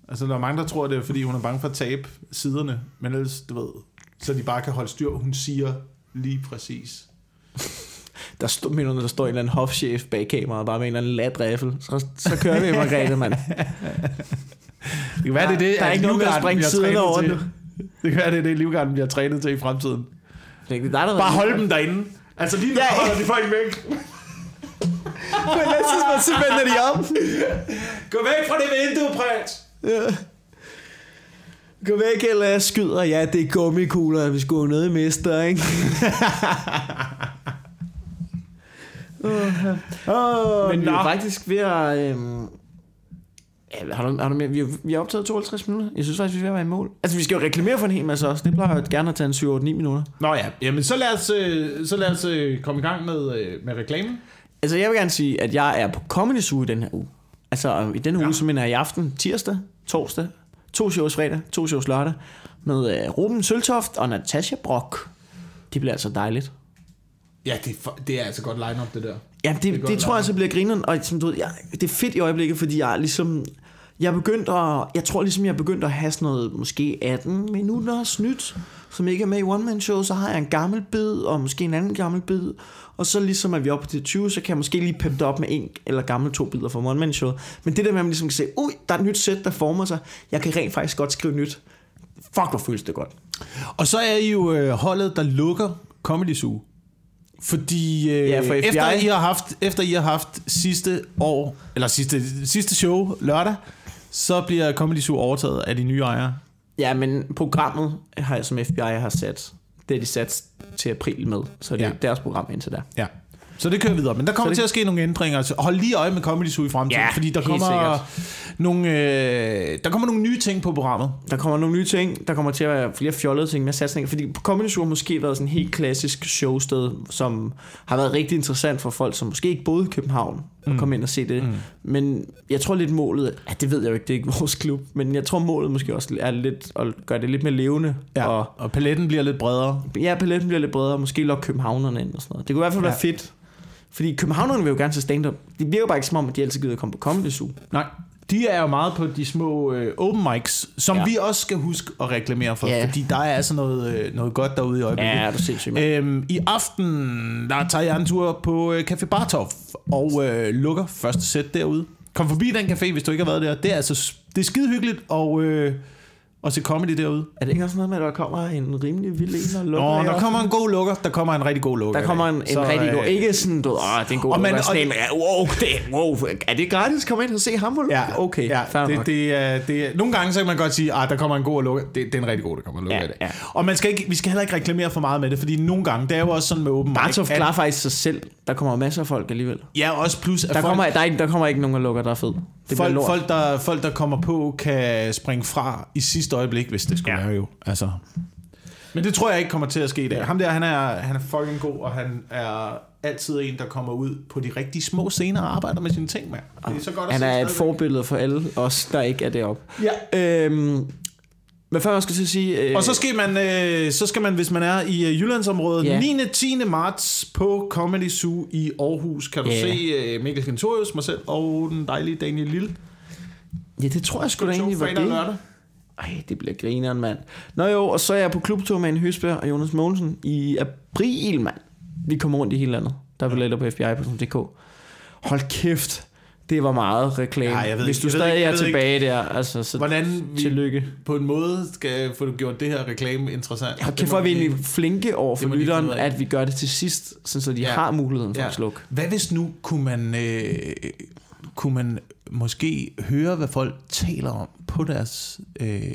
Altså, der er mange, der tror, det er, fordi hun er bange for at tabe siderne. Men ellers, du ved, så de bare kan holde styr. Hun siger lige præcis. Der, stod, mener, der står en eller anden hofchef bag kameraet, bare med en eller anden lat riffel. Så, så kører vi, Margrethe, mand. Det kan være, det er det, Der er at ikke noget med at Livgarden springe bliver siden over til. nu. Det kan være, det er det, Livgarden bliver trænet til i fremtiden. Det er dig, der Bare hold dem derinde. Altså lige nu Ja. holder de folk væk. På et tidspunkt, så vender de om. Gå væk fra det vindue, prins. Ja. Gå væk, eller jeg skyder. Ja, det er gummikugler, vi skulle ned i mister, ikke? (laughs) Oh, Men vi er faktisk ved at... Øhm, ja, har du, har du mere? Vi, har- vi har optaget 52 minutter. Jeg synes faktisk, vi er ved at være i mål. Altså, vi skal jo reklamere for en hel masse også. Det plejer jo gerne at tage en 7-8-9 minutter. Nå ja, jamen så lad os, øh, så lad os øh, komme i gang med, øh, med reklamen. Altså, jeg vil gerne sige, at jeg er på Comedy Zoo i den her uge. Altså, i den her Ja. uge, mener jeg i aften, tirsdag, torsdag, to shows fredag, to shows lørdag, med øh, Ruben Søltoft og Natasha Brock. Det bliver altså dejligt. Ja, det er, det er altså godt line-up, det der. Ja, det, Det det, det tror jeg lavet. så bliver grineren, og som du ved, jeg, det er fedt i øjeblikket, fordi jeg er ligesom, jeg er begyndt at, jeg tror ligesom, jeg er begyndt at have sådan noget, måske 18 minutter snydt, som ikke er med i one man show, så har jeg en gammel bid, og måske en anden gammel bid, og så ligesom er vi oppe til 20, så kan jeg måske lige pimpe det op med en eller gammel to bidder fra one man show. Men det der med, at man ligesom kan se, ui, der er et nyt sæt, der former sig, jeg kan rent faktisk godt skrive nyt. Fuck, hvor føles det godt. Og så er I jo øh, holdet, der lukker Comedy Zoo. Fordi øh, Ja, for FBI. efter, I har haft, efter I har haft sidste år, eller sidste, sidste show lørdag, så bliver Comedy Zoo overtaget af de nye ejere. Ja, men programmet har som FBI har sat, det er de sat til april med, så det er Ja. deres program indtil der. Ja. Så det kører videre. Men der kommer det- til at ske nogle ændringer. Så hold lige øje med Comedy Zoo i fremtiden. Ja, fordi der kommer, sikkert. nogle, øh, der kommer nogle nye ting på programmet. Der kommer nogle nye ting, der kommer til at være flere fjollede ting med satsninger, fordi Comedy Zoo har måske været sådan en helt klassisk showsted, som har været rigtig interessant for folk, som måske ikke boede i København, og komme ind og se det. Mm. Men jeg tror lidt målet, ja, det ved jeg jo ikke, det er ikke (laughs) vores klub, men jeg tror målet måske også er lidt at gøre det lidt mere levende, Ja. og Og, og paletten bliver lidt bredere. ja, paletten bliver lidt bredere, måske lokke københavnerne ind og sådan noget. Det kunne i hvert fald Ja. være fedt, fordi københavnerne vil jo gerne se stand-up. Det virker bare ikke som om, at de altid gider at komme på Comedy Zoo. Nej. De er jo meget på de små øh, open mics, som Ja. vi også skal huske at reklamere for. Ja. Fordi der er altså noget, øh, noget godt derude i øjeblikket. Ja, er du sindssygt. Øhm, I aften, der tager jeg en tur på øh, Café Bartov og øh, lukker første sæt derude. Kom forbi den café, hvis du ikke har været der. Det er altså det er skide hyggeligt, og, øh, og se comedy derude. Er det ikke også noget med, at der kommer en rimelig vild en og lukker Nå, der kommer en god lukker. Der kommer en rigtig god lukker. Der kommer en, en Så, rigtig god... øh, Ikke sådan, du åh, det er en god og man- lukker. og- Sådan ja, wow, det, wow, er det gratis? Kom ind og se ham. Ja, okay, ja, fair det, nok. det, er, det er, nogle gange så kan man godt sige, at der kommer en god lukker. Det, det er en rigtig god, der kommer en lukker Ja, af det. ja. Og man skal ikke, vi skal heller ikke reklamere for meget med det, fordi nogle gange, det er jo også sådan med open Bartov mic, at- klarer faktisk sig selv. Der kommer masser af folk alligevel. Ja, også plus, at Der folk, kommer, der, er, ikke- der kommer ikke nogen, der lukker, der er fed. Det folk, lort. folk, der, folk, der kommer på, kan springe fra i sidste øjeblik, hvis det skulle Ja. være jo. Altså. Men det tror jeg ikke kommer til at ske i dag. Ham der, han er, han er fucking god, og han er altid en, der kommer ud på de rigtig små scener og arbejder med sine ting, mand. Det er så godt at Han er et forbillede for alle os, der ikke er deroppe. Ja. Øhm, hvad før jeg skal til at sige... Øh, Og så skal man, øh, så skal man, hvis man er i øh, Jyllandsområdet, Ja. 9. 10. marts på Comedy Zoo i Aarhus, kan du Ja. se øh, Mikkel Kentorius, mig selv og den dejlige Daniel Lille. Ja, det tror jeg sgu da egentlig var det. lørdag. Ej, det bliver grineren, mand. Nå jo, og så er jeg på klubtur med en Høsberg og Jonas Mogensen i april, mand. Vi kommer rundt i hele landet. Der er billetter på fbi.dk. Hold kæft, det var meget reklame. Ja, jeg ved Hvis ikke- du jeg stadig ikke- er tilbage der, altså, så Hvordan vi tillykke. på en måde skal få gjort det her reklame interessant. Det kæft, hvor er vi egentlig flinke over for lytteren, at vi gør det til sidst, sådan så de Ja. har muligheden for Ja. at slukke. Hvad hvis nu kunne man, øh, kunne man måske høre, hvad folk taler om på deres øh,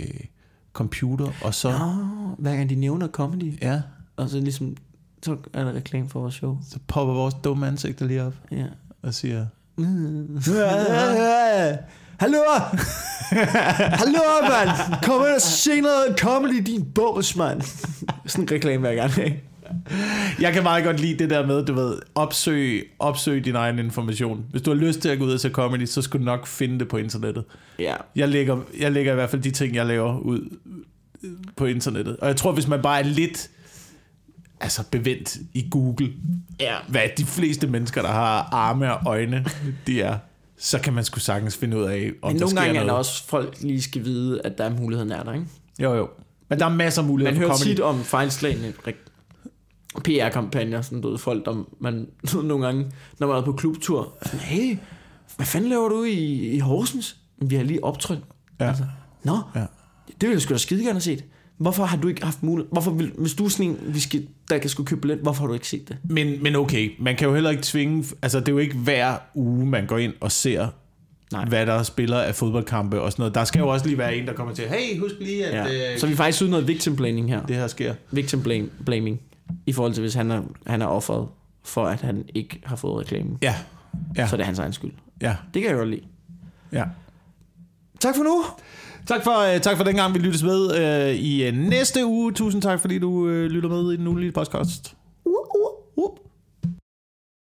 computer, og så, Nå, hver gang de nævner comedy, ja, og så ligesom, så er der reklame for vores show. så popper vores dumme ansigter lige op Ja. og siger, (laughs) Hallo! Hallo, mand! Kom ind og se noget comedy, din bås, mand. Sådan en reklame hver gang, ikke? Jeg kan meget godt lide det der med, du ved, opsøg, opsøg din egen information. Hvis du har lyst til at gå ud og se comedy, så skal du nok finde det på internettet. Ja. Jeg lægger, jeg lægger i hvert fald de ting, jeg laver ud på internettet. Og jeg tror, hvis man bare er lidt altså bevendt i Google, Ja. hvad de fleste mennesker, der har arme og øjne, de er, så kan man sgu sagtens finde ud af, om Men der nogle gange er noget. der også folk lige skal vide, at der er muligheden er der, ikke? Jo, jo. Men der er masser af muligheder Man hører comedy. tit om fejlslagende PR-kampagner, sådan ved, folk, der man (laughs) nogle gange, når man er på klubtur, sådan, hey, hvad fanden laver du i, i Horsens? Vi har lige optrådt. Ja. Altså, Nå, Ja. det ville jeg sgu da skide gerne have set. Hvorfor har du ikke haft mulighed? Hvorfor vil, hvis du er sådan en, vi skal, der kan skulle købe billet, hvorfor har du ikke set det? Men, men okay, man kan jo heller ikke tvinge... Altså, det er jo ikke hver uge, man går ind og ser, Nej. Hvad der spiller af fodboldkampe og sådan noget. Der skal jo også lige være en, der kommer til, hey, husk lige, at Ja. øh, Så vi er faktisk ude noget victim blaming her. det her sker. Victim blame, blaming. I forhold til, hvis han er, han er offeret for, at han ikke har fået reklame. Ja, ja, Så er det hans egen skyld. ja, Det kan jeg godt lide. ja. Tak for nu. Tak for, øh, tak for den gang, vi lyttes med øh, i øh, næste uge. Tusind tak, fordi du øh, lytter med i den ugenlige podcast.